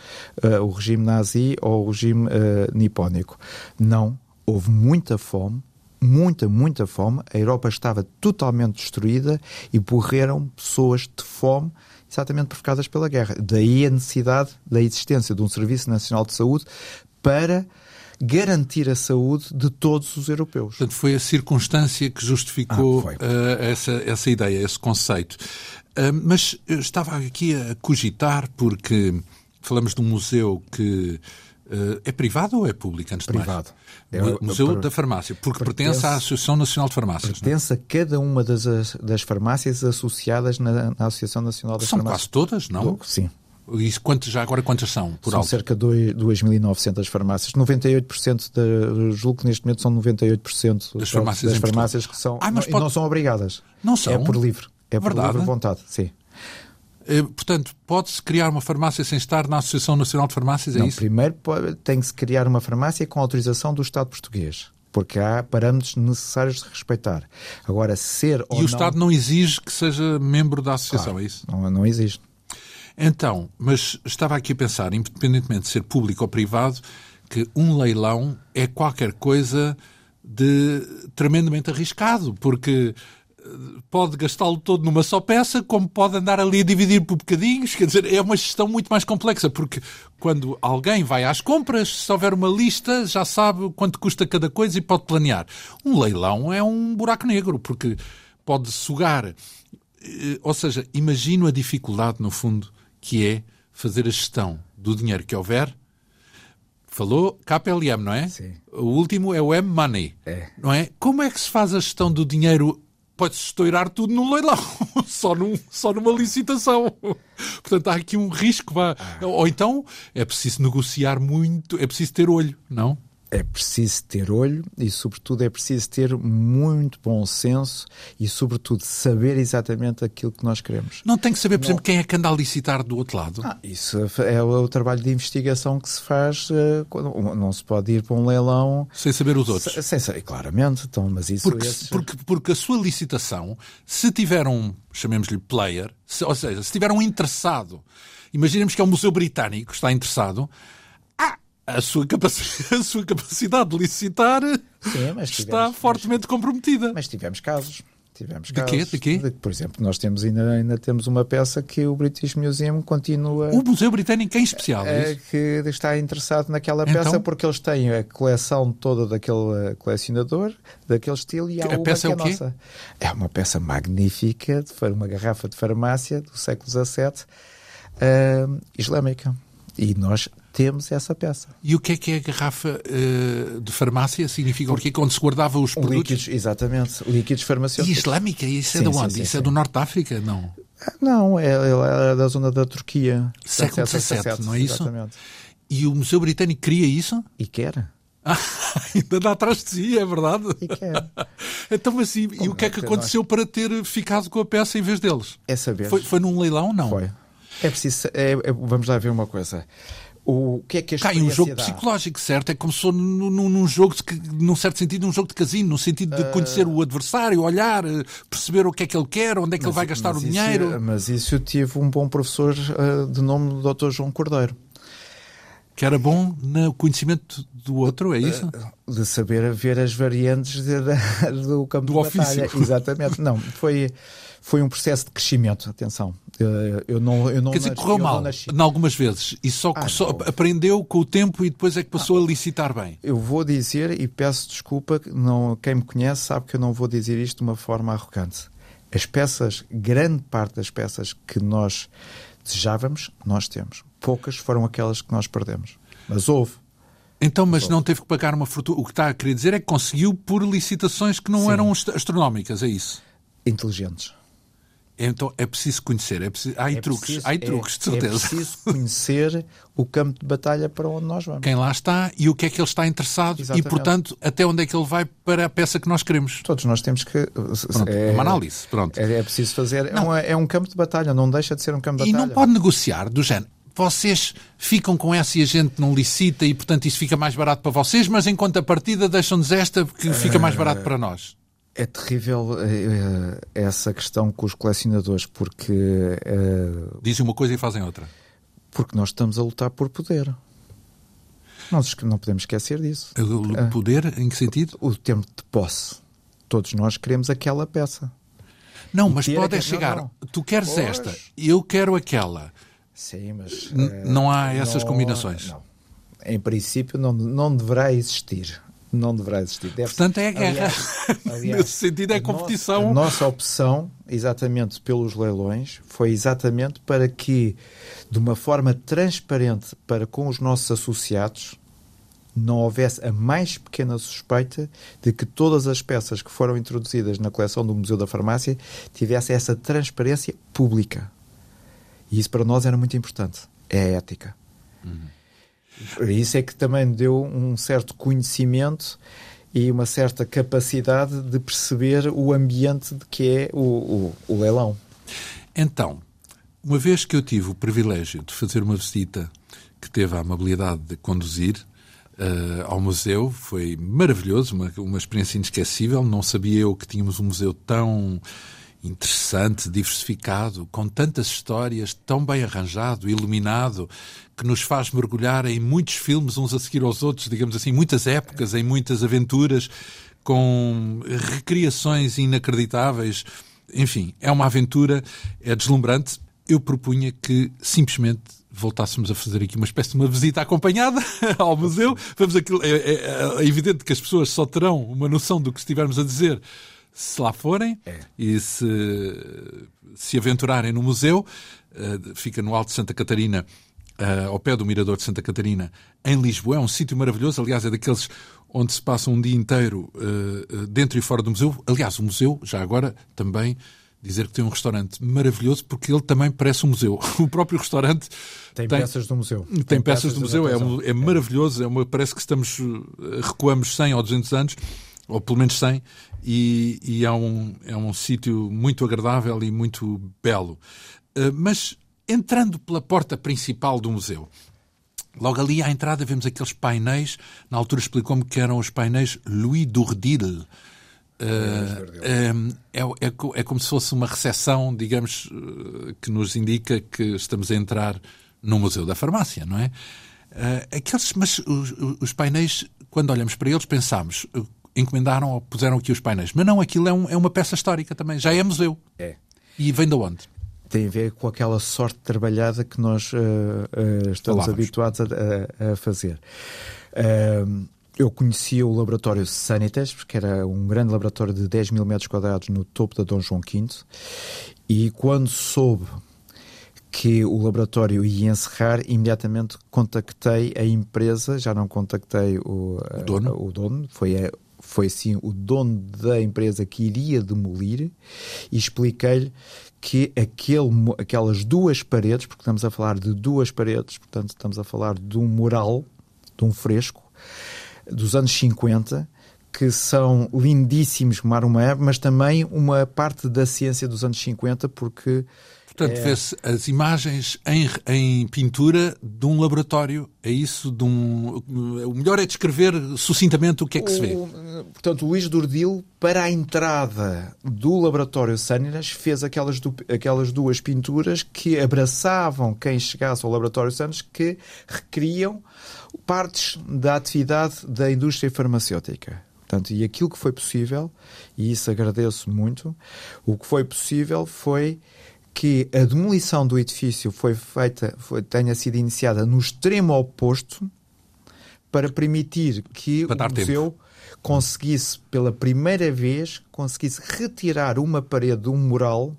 uh, o regime nazi ou o regime uh, nipónico. Não, houve muita fome, muita, muita fome. A Europa estava totalmente destruída e morreram pessoas de fome exatamente provocadas pela guerra. Daí a necessidade da existência de um Serviço Nacional de Saúde para garantir a saúde de todos os europeus. Portanto, foi a circunstância que justificou ah, uh, essa, essa ideia, esse conceito. Uh, mas eu estava aqui a cogitar, porque falamos de um museu que é privado ou é público, antes privado. de mais? É, museu da Farmácia, porque pertence, pertence, à Associação Nacional de Farmácias. Pertence não? a cada uma das, das farmácias associadas na, na Associação Nacional das São Farmácias. São quase todas, não? Sim. E quantos, já agora quantas são? Por são alto? cerca de 2.900 farmácias. 98% de, julgo que neste momento são 98% das farmácias, das farmácias que são. Ah, mas não, pode... não são obrigadas. Não são? É por livre. É por Verdade? livre vontade, sim. É, portanto, pode-se criar uma farmácia sem estar na Associação Nacional de Farmácias, é não, isso? Primeiro tem que se criar uma farmácia com autorização do Estado português porque há parâmetros necessários de respeitar. Agora, ser ou E o não... Estado não exige que seja membro da associação, claro, é isso? Não, não exige. Então, mas estava aqui a pensar, independentemente de ser público ou privado, que um leilão é qualquer coisa de tremendamente arriscado, porque eh, pode gastá-lo todo numa só peça, como pode andar ali a dividir por bocadinhos. Quer dizer, é uma gestão muito mais complexa, porque quando alguém vai às compras, se houver uma lista, já sabe quanto custa cada coisa e pode planear. Um leilão é um buraco negro, porque pode sugar. Eh, ou seja, imagino a dificuldade, no fundo, que é fazer a gestão do dinheiro que houver. Falou KPLM, não é? Sim. O último é o M-Money. É. Não é? Como é que se faz a gestão do dinheiro? Pode-se estourar tudo num leilão, só, num, só numa licitação. Portanto, há aqui um risco. Vá. Ah. Ou então é preciso negociar muito, é preciso ter olho, não? É preciso ter olho e, sobretudo, é preciso ter muito bom senso e, sobretudo, saber exatamente aquilo que nós queremos. Não tem que saber, por não... exemplo, quem é que anda a licitar do outro lado? Ah, isso é o trabalho de investigação que se faz. Eh, não se pode ir para um leilão. Sem saber os outros. Sem, sem, claramente, então, mas isso. Porque, esses... porque, porque a sua licitação, se tiver um, chamemos-lhe player, se, ou seja, se tiver um interessado Imaginemos que é um museu britânico que está interessado. A sua, capacidade, a sua capacidade de licitar Sim, está tivemos, fortemente mas, comprometida. Mas tivemos casos. Tivemos de casos. Quê? De quê? De, por exemplo, nós temos ainda, ainda temos uma peça que o British Museum continua. O Museu Britânico em especial, é, é Que está interessado naquela peça então? porque eles têm a coleção toda daquele eh, colecionador, daquele estilo, e há a uma peça que é, é nossa. É uma peça magnífica, de uma garrafa de farmácia do século XVII, uh, islâmica. E nós temos essa peça. E o que é que é a garrafa uh, de farmácia? Significa Porque, o quê? Onde se guardava os produtos? Líquidos, exatamente. Líquidos farmacêuticos. E islâmica? Isso é sim, de onde? Sim, sim, Isso é do Norte da África? Não. Ah, não, é, é da zona da Turquia. Século XVII, não é isso? Exatamente. E o Museu Britânico cria isso? E quer. Ah, ainda dá atrás de si, é verdade? E quer. então, mas e, e o que é que aconteceu nós... para ter ficado com a peça em vez deles? É saber. Foi, foi num leilão, não? Foi. É preciso. É, é, vamos lá ver uma coisa o que é que a Cai um jogo dá? psicológico, certo? É como se fosse num, num jogo, de, num certo sentido, um jogo de casino, no sentido de conhecer uh... o adversário, olhar, eh, perceber o que é que ele quer, onde é que mas, ele vai gastar o dinheiro. Isso, mas isso eu tive um bom professor uh, de nome Dr. João Cordeiro. Que era bom no conhecimento do outro, é isso? Uh, de saber ver as variantes de, de, do campo do de ofício. batalha. Exatamente. Não, foi foi um processo de crescimento, atenção. Eh, eu não, eu não Quer dizer, correu mal, em algumas vezes, e só, ah, só aprendeu com o tempo e depois é que passou ah, a licitar bem. Eu vou dizer, e peço desculpa, não, quem me conhece sabe que eu não vou dizer isto de uma forma arrogante. As peças, grande parte das peças que nós desejávamos, nós temos. Poucas foram aquelas que nós perdemos. Mas houve. Então, mas não teve que pagar uma fortuna. O que está a querer dizer é que conseguiu por licitações que não Sim. eram astronómicas, é isso? Inteligentes. Então é preciso conhecer, é preciso, há é truques, preciso, há truques, de certeza. É preciso conhecer o campo de batalha para onde nós vamos. Quem lá está e o que é que ele está interessado Exatamente. e, portanto, até onde é que ele vai para a peça que nós queremos. Todos nós temos que. Pronto, é, uma análise, pronto. É, é preciso fazer. É um, é um, campo de batalha, não deixa de ser um campo de batalha. E não pode negociar do género. Vocês ficam com essa e a gente não licita e, portanto, isso fica mais barato para vocês, mas enquanto a partida deixam-nos esta porque fica mais barato para nós. É terrível uh, essa questão com os colecionadores, porque. Uh, Dizem uma coisa e fazem outra. Porque nós estamos a lutar por poder. Nós não podemos esquecer disso. O poder, em que sentido? O tempo de posse. Todos nós queremos aquela peça. Não, mas pode é chegar. Não, não. Tu queres pois. esta, eu quero aquela. Sim, mas. N não há essas não, combinações. Não. Em princípio, não, não deverá existir não deverá existir. Deve Portanto, é a guerra. Aliás, Nesse sentido, é a competição. Nossa, a nossa opção, exatamente pelos leilões, foi exatamente para que, de uma forma transparente para com os nossos associados, não houvesse a mais pequena suspeita de que todas as peças que foram introduzidas na coleção do Museu da Farmácia tivessem essa transparência pública. E isso para nós era muito importante. É a ética. Uhum. Isso é que também deu um certo conhecimento e uma certa capacidade de perceber o ambiente de que é o, o, o leilão. Então, uma vez que eu tive o privilégio de fazer uma visita que teve a amabilidade de conduzir uh, ao museu, foi maravilhoso, uma, uma experiência inesquecível. Não sabia eu que tínhamos um museu tão interessante, diversificado, com tantas histórias, tão bem arranjado, iluminado, que nos faz mergulhar em muitos filmes, uns a seguir aos outros, digamos assim, muitas épocas, em muitas aventuras, com recriações inacreditáveis. Enfim, é uma aventura, é deslumbrante. Eu propunha que simplesmente voltássemos a fazer aqui uma espécie de uma visita acompanhada ao museu. Vamos aquilo, é, é, é evidente que as pessoas só terão uma noção do que estivermos a dizer se lá forem é. e se, se aventurarem no museu, uh, fica no Alto de Santa Catarina, uh, ao pé do Mirador de Santa Catarina, em Lisboa. É um sítio maravilhoso, aliás, é daqueles onde se passa um dia inteiro uh, dentro e fora do museu. Aliás, o museu, já agora, também dizer que tem um restaurante maravilhoso porque ele também parece um museu. O próprio restaurante tem, tem peças do museu. Tem, tem peças, peças, do museu, é, é, é, maravilhoso, é uma, parece que estamos recuamos 100 ou 200 anos, ou pelo menos 100, e, e é um, é um sítio muito agradável e muito belo. Uh, mas entrando pela porta principal do museu, logo ali à entrada vemos aqueles painéis, na altura explicou-me que eram os painéis Louis Dourdil. Uh, é, é, é, como se fosse uma recepção, digamos, que nos indica que estamos a entrar no Museu da Farmácia, não é? Uh, aqueles, mas os, os, painéis, quando olhamos para eles, pensamos, encomendaram ou puseram aqui os painéis. Mas não, aquilo é, um, é uma peça histórica também, já é museu. É. E vem de onde? Tem a ver com aquela sorte trabalhada que nós uh, uh, estamos Falamos. habituados a, a fazer. Uh, eu conhecia o laboratório Sanitas, porque era um grande laboratório de 10 mil metros quadrados no topo da Dom João V, e quando soube que o laboratório ia encerrar, imediatamente contactei a empresa, já não contactei o, o dono, o dono foi, a, foi sim o dono da empresa que iria demolir e expliquei-lhe que aquele, aquelas duas paredes, porque estamos a falar de duas paredes, portanto estamos a falar de um mural, de um fresco, dos anos 50, que são lindíssimos como Arumé, mas também uma parte da ciência dos anos 50, porque Portanto, é... vê-se as imagens em, em, pintura de um laboratório. É isso? De um... O melhor é descrever sucintamente o que é que o, se vê. Portanto, o Luís Durdil, para a entrada do laboratório Saninas, fez aquelas, du... aquelas duas pinturas que abraçavam quem chegasse ao laboratório Saninas, que recriam partes da atividade da indústria farmacêutica. Portanto, e aquilo que foi possível, e isso agradeço muito, o que foi possível foi que a demolição do edifício foi feita, foi, tenha sido iniciada no extremo oposto para permitir que para o museu tempo. conseguisse, pela primeira vez, conseguisse retirar uma parede de um mural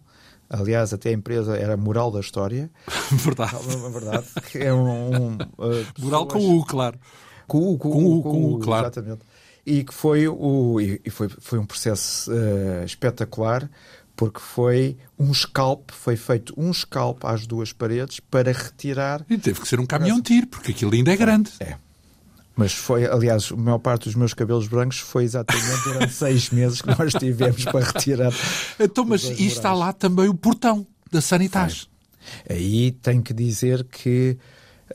Aliás, até a empresa era Mural da História. verdade. verdade. É um, um uh, Mural com o U, claro. Com o U, com, com, U, com, com U, claro. Exatamente. E que foi, o, e foi, foi um processo uh, espetacular, porque foi um scalp, foi feito um scalp às duas paredes para retirar. E teve que ser um caminhão-tiro, porque aquilo ainda é grande. É. Mas foi, aliás, a maior parte dos meus cabelos brancos foi exatamente durante seis meses que nós tivemos para retirar. Então, mas e está lá também o portão da Sanitas. Aí tenho que dizer que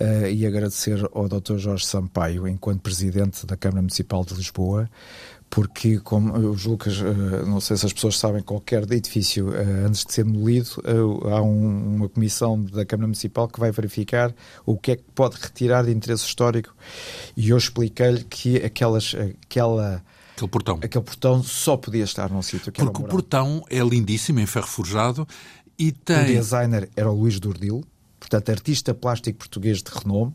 uh, e agradecer ao Dr. Jorge Sampaio, enquanto presidente da Câmara Municipal de Lisboa, porque, como os Lucas, eh, não sei se as pessoas sabem, qualquer edifício, eh, antes de ser demolido, eh, há uma comissão da Câmara Municipal que vai verificar o que é que pode retirar de interesse histórico. E eu expliquei-lhe que aquelas, aquela. Aquele portão. Aquele portão só podia estar num sítio que Porque o portão é lindíssimo, em ferro forjado, e tem... O designer era o Luís Durdil, portanto, artista plástico português de renome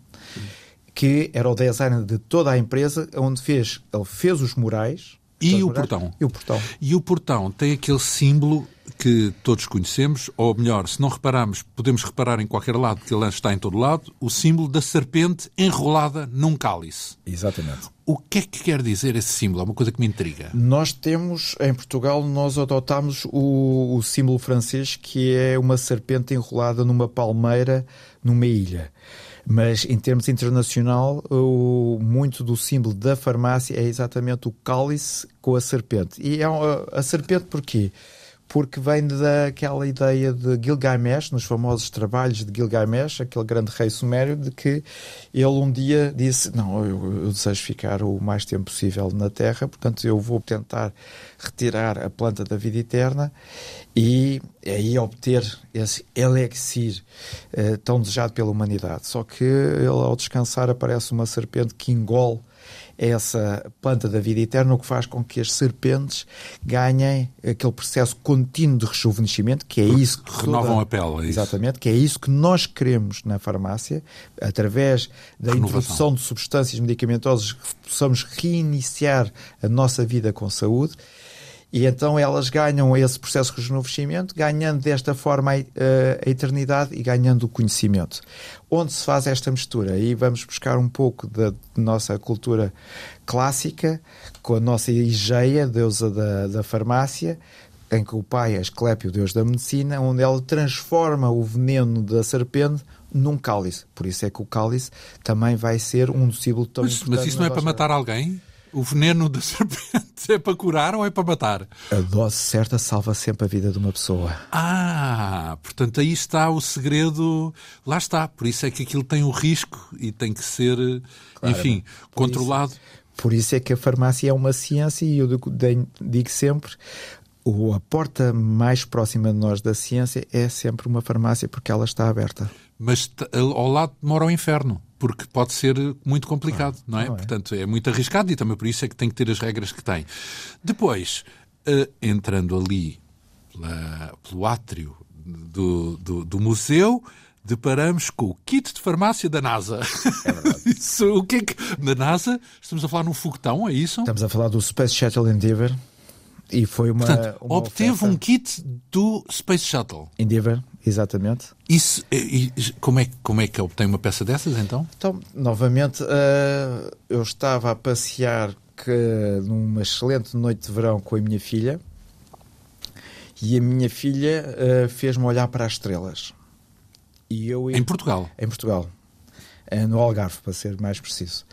que era o designer de toda a empresa, onde fez, ele fez os murais. E o murais, portão. E o portão. E o portão tem aquele símbolo que todos conhecemos, ou melhor, se não repararmos, podemos reparar em qualquer lado, que ele está em todo lado, o símbolo da serpente enrolada num cálice. Exatamente. O que é que quer dizer esse símbolo? É uma coisa que me intriga. Nós temos, em Portugal, nós adotámos o, o símbolo francês, que é uma serpente enrolada numa palmeira numa ilha. Mas em termos internacional, o, muito do símbolo da farmácia é exatamente o cálice com a serpente. E é a, a serpente porquê? Porque vem daquela ideia de Gilgamesh, nos famosos trabalhos de Gilgamesh, aquele grande rei sumério, de que ele um dia disse: Não, eu, eu, desejo ficar o mais tempo possível na Terra, portanto eu vou tentar retirar a planta da vida eterna e aí obter esse elixir eh, tão desejado pela humanidade. Só que ele, ao descansar, aparece uma serpente que engole essa planta da vida eterna, o que faz com que as serpentes ganhem aquele processo contínuo de rejuvenescimento, que é isso que renovam toda... a pele. É Exatamente, que é isso que nós queremos na farmácia, através da Renovação. introdução de substâncias medicamentosas que possamos reiniciar a nossa vida com saúde. E então elas ganham esse processo de rejuvenescimento, ganhando desta forma a, a eternidade e ganhando o conhecimento. Onde se faz esta mistura? Aí vamos buscar um pouco da nossa cultura clássica, com a nossa Igeia, deusa da, da farmácia, em que o pai é Asclépio, deus da medicina, onde ela transforma o veneno da serpente num cálice. Por isso é que o cálice também vai ser um símbolo tão mas, importante. Mas isso não é para matar alguém? O veneno da serpente é para curar ou é para matar? A dose certa salva sempre a vida de uma pessoa. Ah, portanto aí está o segredo. Lá está. Por isso é que aquilo tem o risco e tem que ser, claro, enfim, controlado. Isso, Por isso é que a farmácia é uma ciência e eu digo sempre a porta mais próxima de nós da ciência é sempre uma farmácia porque ela está aberta. Mas ao lado mora o inferno, porque pode ser muito complicado, não, não, é? não é? Portanto, é muito arriscado e também por isso é que tem que ter as regras que tem. Depois, uh, entrando ali pela, pelo átrio do, do, do museu, deparamos com o kit de farmácia da NASA. É isso, o que é que. Da NASA, estamos a falar num foguetão, é isso? Estamos a falar do Space Shuttle Endeavour. E foi uma. Portanto, uma obteve oferta. um kit do Space Shuttle. Endeavour, exatamente. Isso, e, como, é, como é que obtém uma peça dessas então? Então, novamente, uh, eu estava a passear que, numa excelente noite de verão com a minha filha e a minha filha uh, fez-me olhar para as estrelas. E eu, em Portugal? Em Portugal. Uh, no Algarve, para ser mais preciso.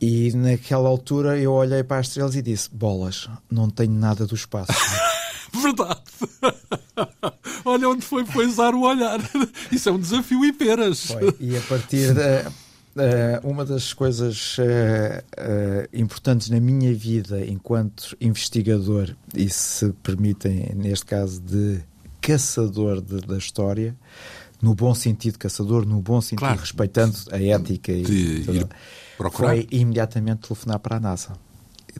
E naquela altura eu olhei para as estrelas e disse: Bolas, não tenho nada do espaço. Verdade. Olha onde foi poisar o olhar. Isso é um desafio e peras. Foi. E a partir de. Uh, uma das coisas uh, uh, importantes na minha vida enquanto investigador, e se permitem, neste caso, de caçador de, da história, no bom sentido caçador, no bom sentido claro. respeitando a ética e de, Procurar? Foi imediatamente telefonar para a NASA.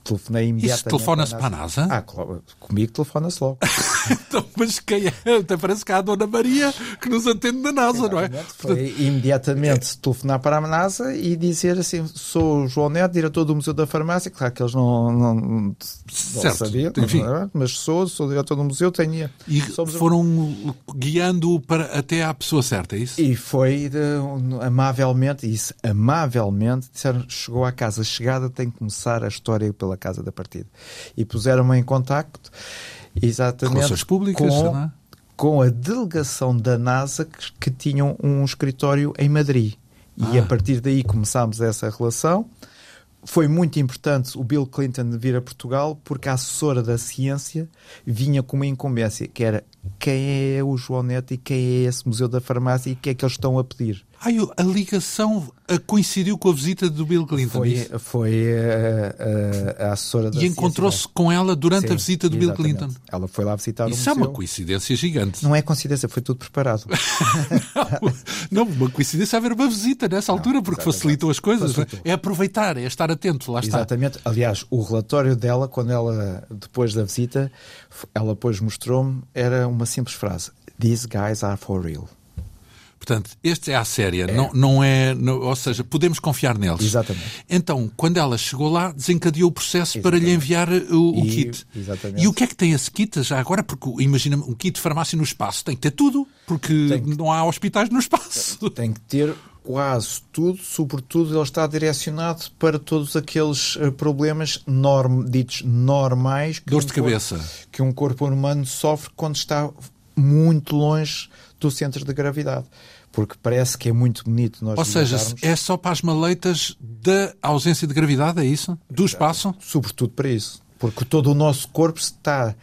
Telefonei imediatamente. Isso telefona-se para a NASA? Ah, claro, comigo telefona-se logo. então, mas quem é? Até parece que há a Dona Maria que nos atende na NASA, não é? Foi Portanto... imediatamente telefonar para a NASA e dizer assim: sou o João Neto, diretor do Museu da Farmácia. Claro que eles não, não, não certo, sabiam, enfim. Não, mas sou, sou diretor do museu, tenho. E foram um... guiando para até à pessoa certa, é isso? E foi de, amavelmente, isso, amavelmente, disseram: chegou à casa, chegada tem que começar a história pela casa da partida. E puseram-me em contacto exatamente públicas, com, é? com a delegação da NASA que, que tinham um escritório em Madrid. Ah. E a partir daí começámos essa relação. Foi muito importante o Bill Clinton vir a Portugal porque a assessora da ciência vinha com uma incumbência, que era quem é o João Neto e quem é esse Museu da Farmácia e o que é que eles estão a pedir. Ai, a ligação coincidiu com a visita do Bill Clinton. Foi, foi a, a, a assessora da E encontrou-se com ela durante Sim, a visita do exatamente. Bill Clinton. Ela foi lá visitar Isso o é uma coincidência gigante. Não é coincidência, foi tudo preparado. não, não, uma coincidência é haver uma visita nessa não, altura, porque facilitam as coisas. É? Facilitou. É? aproveitar, é estar atento, lá está. Exatamente. Aliás, o relatório dela, quando ela, depois da visita, ela depois mostrou-me, era uma simples frase. These guys are for real. Portanto, este é a séria, é. Não, não é. Não, ou seja, podemos confiar neles. Exatamente. Então, quando ela chegou lá, desencadeou o processo exatamente. para lhe enviar o, o e, kit. Exatamente. E o que é que tem esse kit já agora? Porque imagina um kit de farmácia no espaço tem que ter tudo, porque que... não há hospitais no espaço. Tem que ter quase tudo, sobretudo ele está direcionado para todos aqueles uh, problemas norm, ditos normais que, um de cabeça. Corpo, que um corpo humano sofre quando está muito longe do centro de gravidade. Porque parece que é muito bonito nós Ou seja, é só para as maleitas da ausência de gravidade, é isso? Do espaço? Sobretudo para isso. Porque todo o nosso corpo está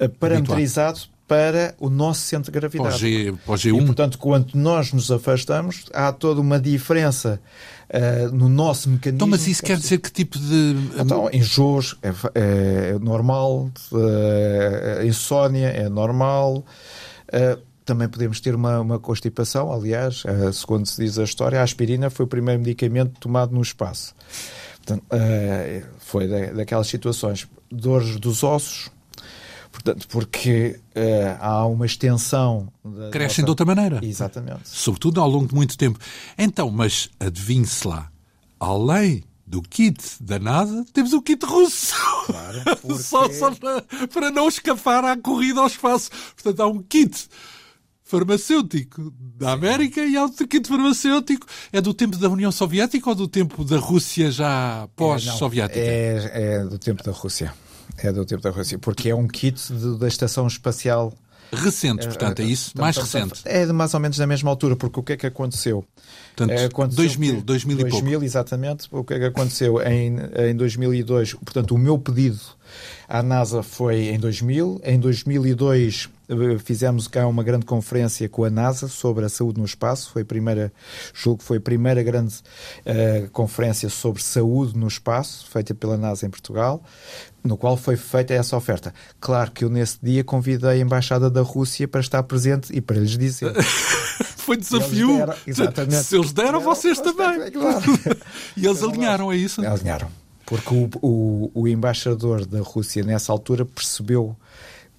eh, parametrizado para o nosso centro de gravidade. Para o, G, para o G1. E, portanto, quando nós nos afastamos, há toda uma diferença uh, no nosso mecanismo. Então, mas isso quer dizer que tipo de. Então, enjoos é, é normal, uh, insónia é normal. Uh, também podemos ter uma, uma constipação, aliás, uh, segundo se diz a história, a aspirina foi o primeiro medicamento tomado no espaço. Portanto, uh, foi da, daquelas situações. Dores dos ossos, portanto, porque uh, há uma extensão. Crescem nossa... de outra maneira. Exatamente. Sobretudo ao longo de muito tempo. Então, mas adivinhe-se lá, além do kit da NASA, temos o kit russo. Claro, porque... só, só para, para não escapar à corrida ao espaço. Portanto, há um kit farmacêutico da América e há outro kit farmacêutico. É do tempo da União Soviética ou do tempo da Rússia já pós-soviética? É, é, é, do tempo da Rússia. É do tempo da Rússia, porque é um kit de, da Estação Espacial. Recente, portanto, é isso? mais recente? É de mais ou menos da mesma altura, porque o que é que aconteceu? Portanto, é, aconteceu 2000, 2000 e 2000, pouco. exatamente. O que é que aconteceu em, em 2002? Portanto, o meu pedido à NASA foi em 2000. Em 2002 eh, fizemos cá uma grande conferência com a NASA sobre a saúde no espaço. Foi a primeira, julgo que foi a primeira grande uh, conferência sobre saúde no espaço, feita pela NASA em Portugal, no qual foi feita essa oferta. Claro que eu nesse dia convidei a Embaixada da Rússia para estar presente e para lhes dizer. foi desafio. Eles deram, exatamente. Se eles deram, vocês também. Claro. e eles alinharam, é isso? Alinharam. Porque o, o, o embaixador da Rússia, nessa altura, percebeu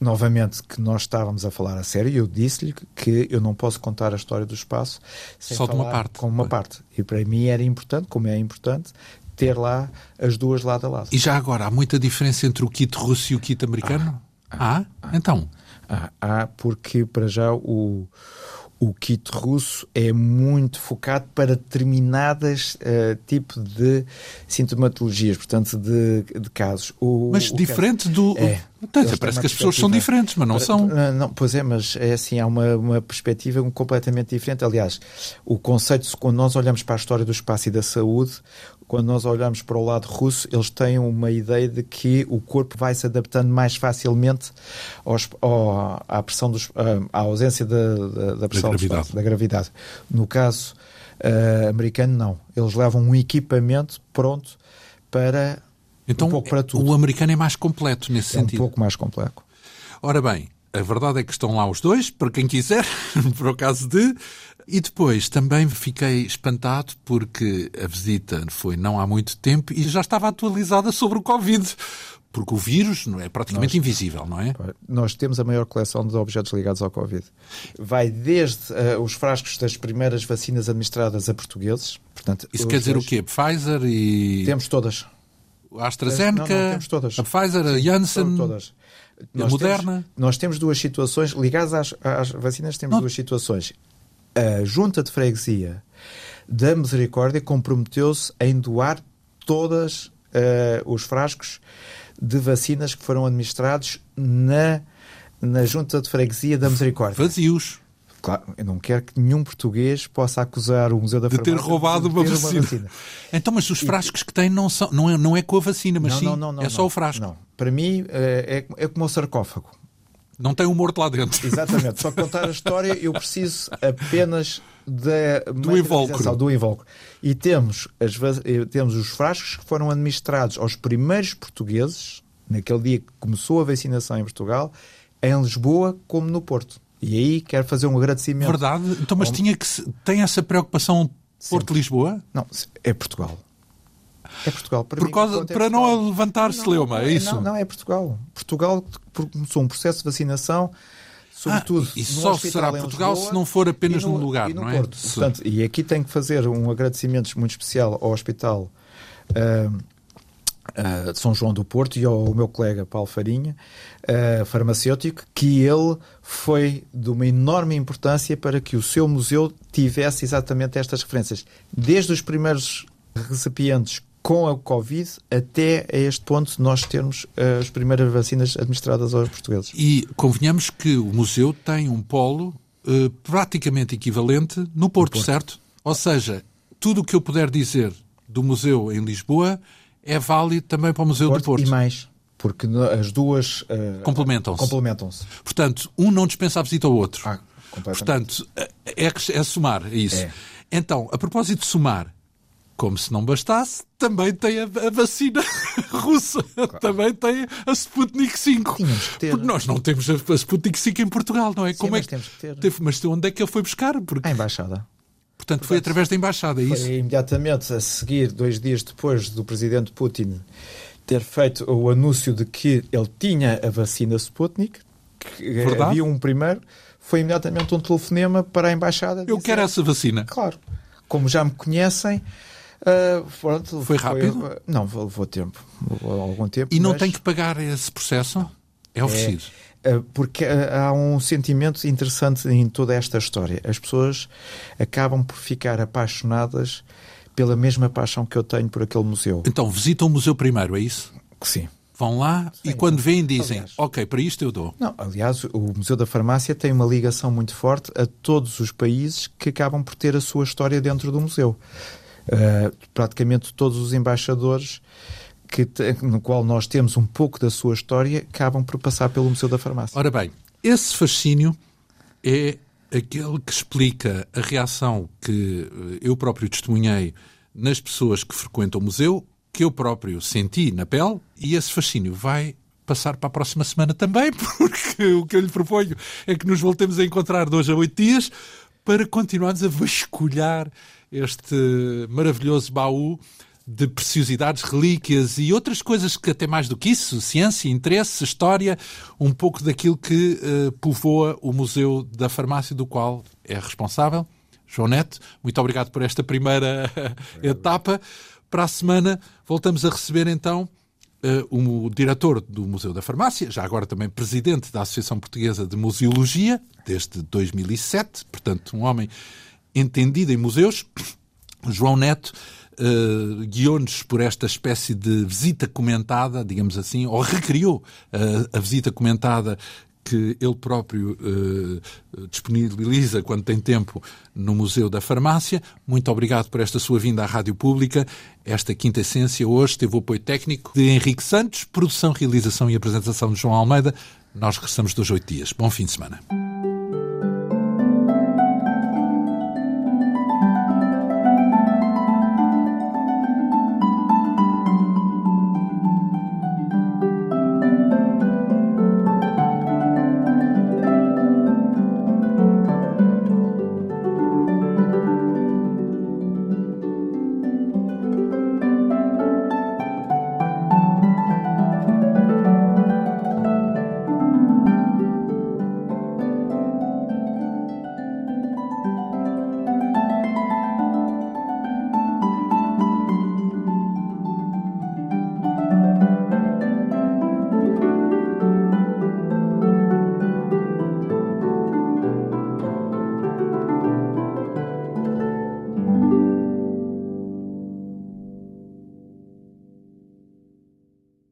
novamente que nós estávamos a falar a sério e eu disse-lhe que eu não posso contar a história do espaço sem só de uma parte. Com uma parte. E para mim era importante, como é importante, ter lá as duas lado a lado. E já agora, há muita diferença entre o kit russo e o kit americano? Ah, ah, ah então? Ah, há, porque para já o o kit russo é muito focado para determinadas uh, tipo de sintomatologias, portanto, de, de casos. O, mas o diferente do. É, então, parece que as pessoas são diferentes, mas não são. Não, pois é, mas é assim, há uma, uma perspectiva completamente diferente. Aliás, o conceito, quando nós olhamos para a história do espaço e da saúde, quando nós olhamos para o lado russo, eles têm uma ideia de que o corpo vai se adaptando mais facilmente aos, ao, à pressão dos, à ausência da, da, da pressão da gravidade. Espaço, da gravidade. No caso uh, americano, não. Eles levam um equipamento pronto para então, um pouco para tudo. O americano é mais completo nesse é sentido. um pouco mais completo. Ora bem, a verdade é que estão lá os dois, para quem quiser, para o caso de. E depois também fiquei espantado porque a visita foi não há muito tempo e já estava atualizada sobre o Covid. Porque o vírus não é praticamente nós, invisível, não é? Nós temos a maior coleção de objetos ligados ao Covid. Vai desde uh, os frascos das primeiras vacinas administradas a portugueses. Portanto, Isso quer dizer dois... o quê? Pfizer e. Temos todas. A AstraZeneca, não, não, temos todas. a Pfizer, a Janssen. Todas. Nós Moderna. Temos, nós temos duas situações, ligadas às, às vacinas, temos não. duas situações a Junta de Freguesia da Misericórdia comprometeu-se em doar todos uh, os frascos de vacinas que foram administrados na, na Junta de Freguesia da Misericórdia. Vazios. Claro, eu não quero que nenhum português possa acusar o Museu da de Farmácia ter roubado uma, vacina. uma, vacina. Então, mas os frascos que têm não, são, não, é, não é com a vacina, mas não, sim, não, não, é só o frasco. Não. Para mim, é, é, é como o sarcófago. Não tem um morto lá dentro. Exatamente. Só contar a história, eu preciso apenas da do invólucro. do invólucro. E temos, as, temos os frascos que foram administrados aos primeiros portugueses, naquele dia que começou a vacinação em Portugal, em Lisboa como no Porto. E aí quero fazer um agradecimento. Verdade. Então, mas tinha que tem essa preocupação Porto-Lisboa? Não, é Portugal. É Portugal. Para, Por causa, é para não levantar celeuma, é isso? Não, não, é Portugal. Portugal começou um processo de vacinação sobretudo. Ah, e só será Portugal Lisboa, se não for apenas no, no lugar, não é? É? Portanto, e aqui tenho que fazer um agradecimento muito especial ao Hospital uh, uh, de São João do Porto e ao meu colega Paulo Farinha, uh, farmacêutico, que ele foi de uma enorme importância para que o seu museu tivesse exatamente estas referências. Desde os primeiros recipientes com a Covid até a este ponto nós termos uh, as primeiras vacinas administradas aos portugueses. E convenhamos que o museu tem um polo praticamente equivalente no Porto, Porto, certo? Ou seja, tudo o que eu puder dizer do museu em Lisboa é válido também para o Museu Porto do Porto. E mais, porque as duas uh, complementam-se. complementam-se. Portanto, um não dispensa a visita ao outro. Ah, Portanto, é, é, é somar, é isso. É. Então, a propósito de somar, como se não bastasse, também tem a, a vacina russa, claro. também tem a Sputnik 5. Tínhamos que ter. Porque nós não temos a, a Sputnik 5 em Portugal, não é? Sim, como mas é que temos que ter. Teve, mas onde é que ele foi buscar? Porque... A embaixada. Portanto, Portanto, foi através da embaixada, é isso? Foi imediatamente a seguir, dois dias depois do presidente Putin ter feito o anúncio de que ele tinha a vacina Sputnik, que Verdade? havia um primeiro, foi imediatamente um telefonema para a embaixada. Eu dizer, quero essa vacina. Claro. Como já me conhecem, Uh, pronto, foi rápido? Foi, não, levou tempo. Levou algum tempo. E não mas... tem que pagar esse processo? Não. É oferecido? É, porque há um sentimento interessante em toda esta história. As pessoas acabam por ficar apaixonadas pela mesma paixão que eu tenho por aquele museu. Então, visitam o museu primeiro, é isso? Sim. Vão lá Sim, e quando vêm dizem, aliás, ok, para isto eu dou. Não, aliás, o Museu da Farmácia tem uma ligação muito forte a todos os países que acabam por ter a sua história dentro do museu. Uh, praticamente todos os embaixadores que, no qual nós temos um pouco da sua história acabam por passar pelo Museu da Farmácia. Ora bem, Esse fascínio é aquele que explica a reação que eh, eu próprio testemunhei nas pessoas que frequentam o museu, que eu próprio senti na pele, e esse fascínio vai passar para a próxima semana também, porque o que eu lhe proponho é que nos voltemos a encontrar de hoje a oito dias para continuarmos a vasculhar este maravilhoso baú de preciosidades, relíquias e outras coisas que até mais do que isso, ciência, interesse, história, um pouco daquilo que uh, povoa o Museu da Farmácia, do qual é responsável. João Neto, muito obrigado por esta primeira etapa. Para a semana voltamos a receber então uh, o diretor do Museu da Farmácia, já agora também presidente da Associação Portuguesa de Museologia, desde 2007, portanto um homem entendido em museus, João Neto, uh, guiou-nos por esta espécie de visita comentada, digamos assim, ou recriou uh, a visita comentada que ele próprio uh, disponibiliza quando tem tempo no Museu da Farmácia. Muito obrigado por esta sua vinda à Rádio Pública. Esta quinta essência hoje teve o apoio técnico de Henrique Santos, produção, realização e apresentação de João Almeida. Nós regressamos dos oito dias. Bom fim de semana.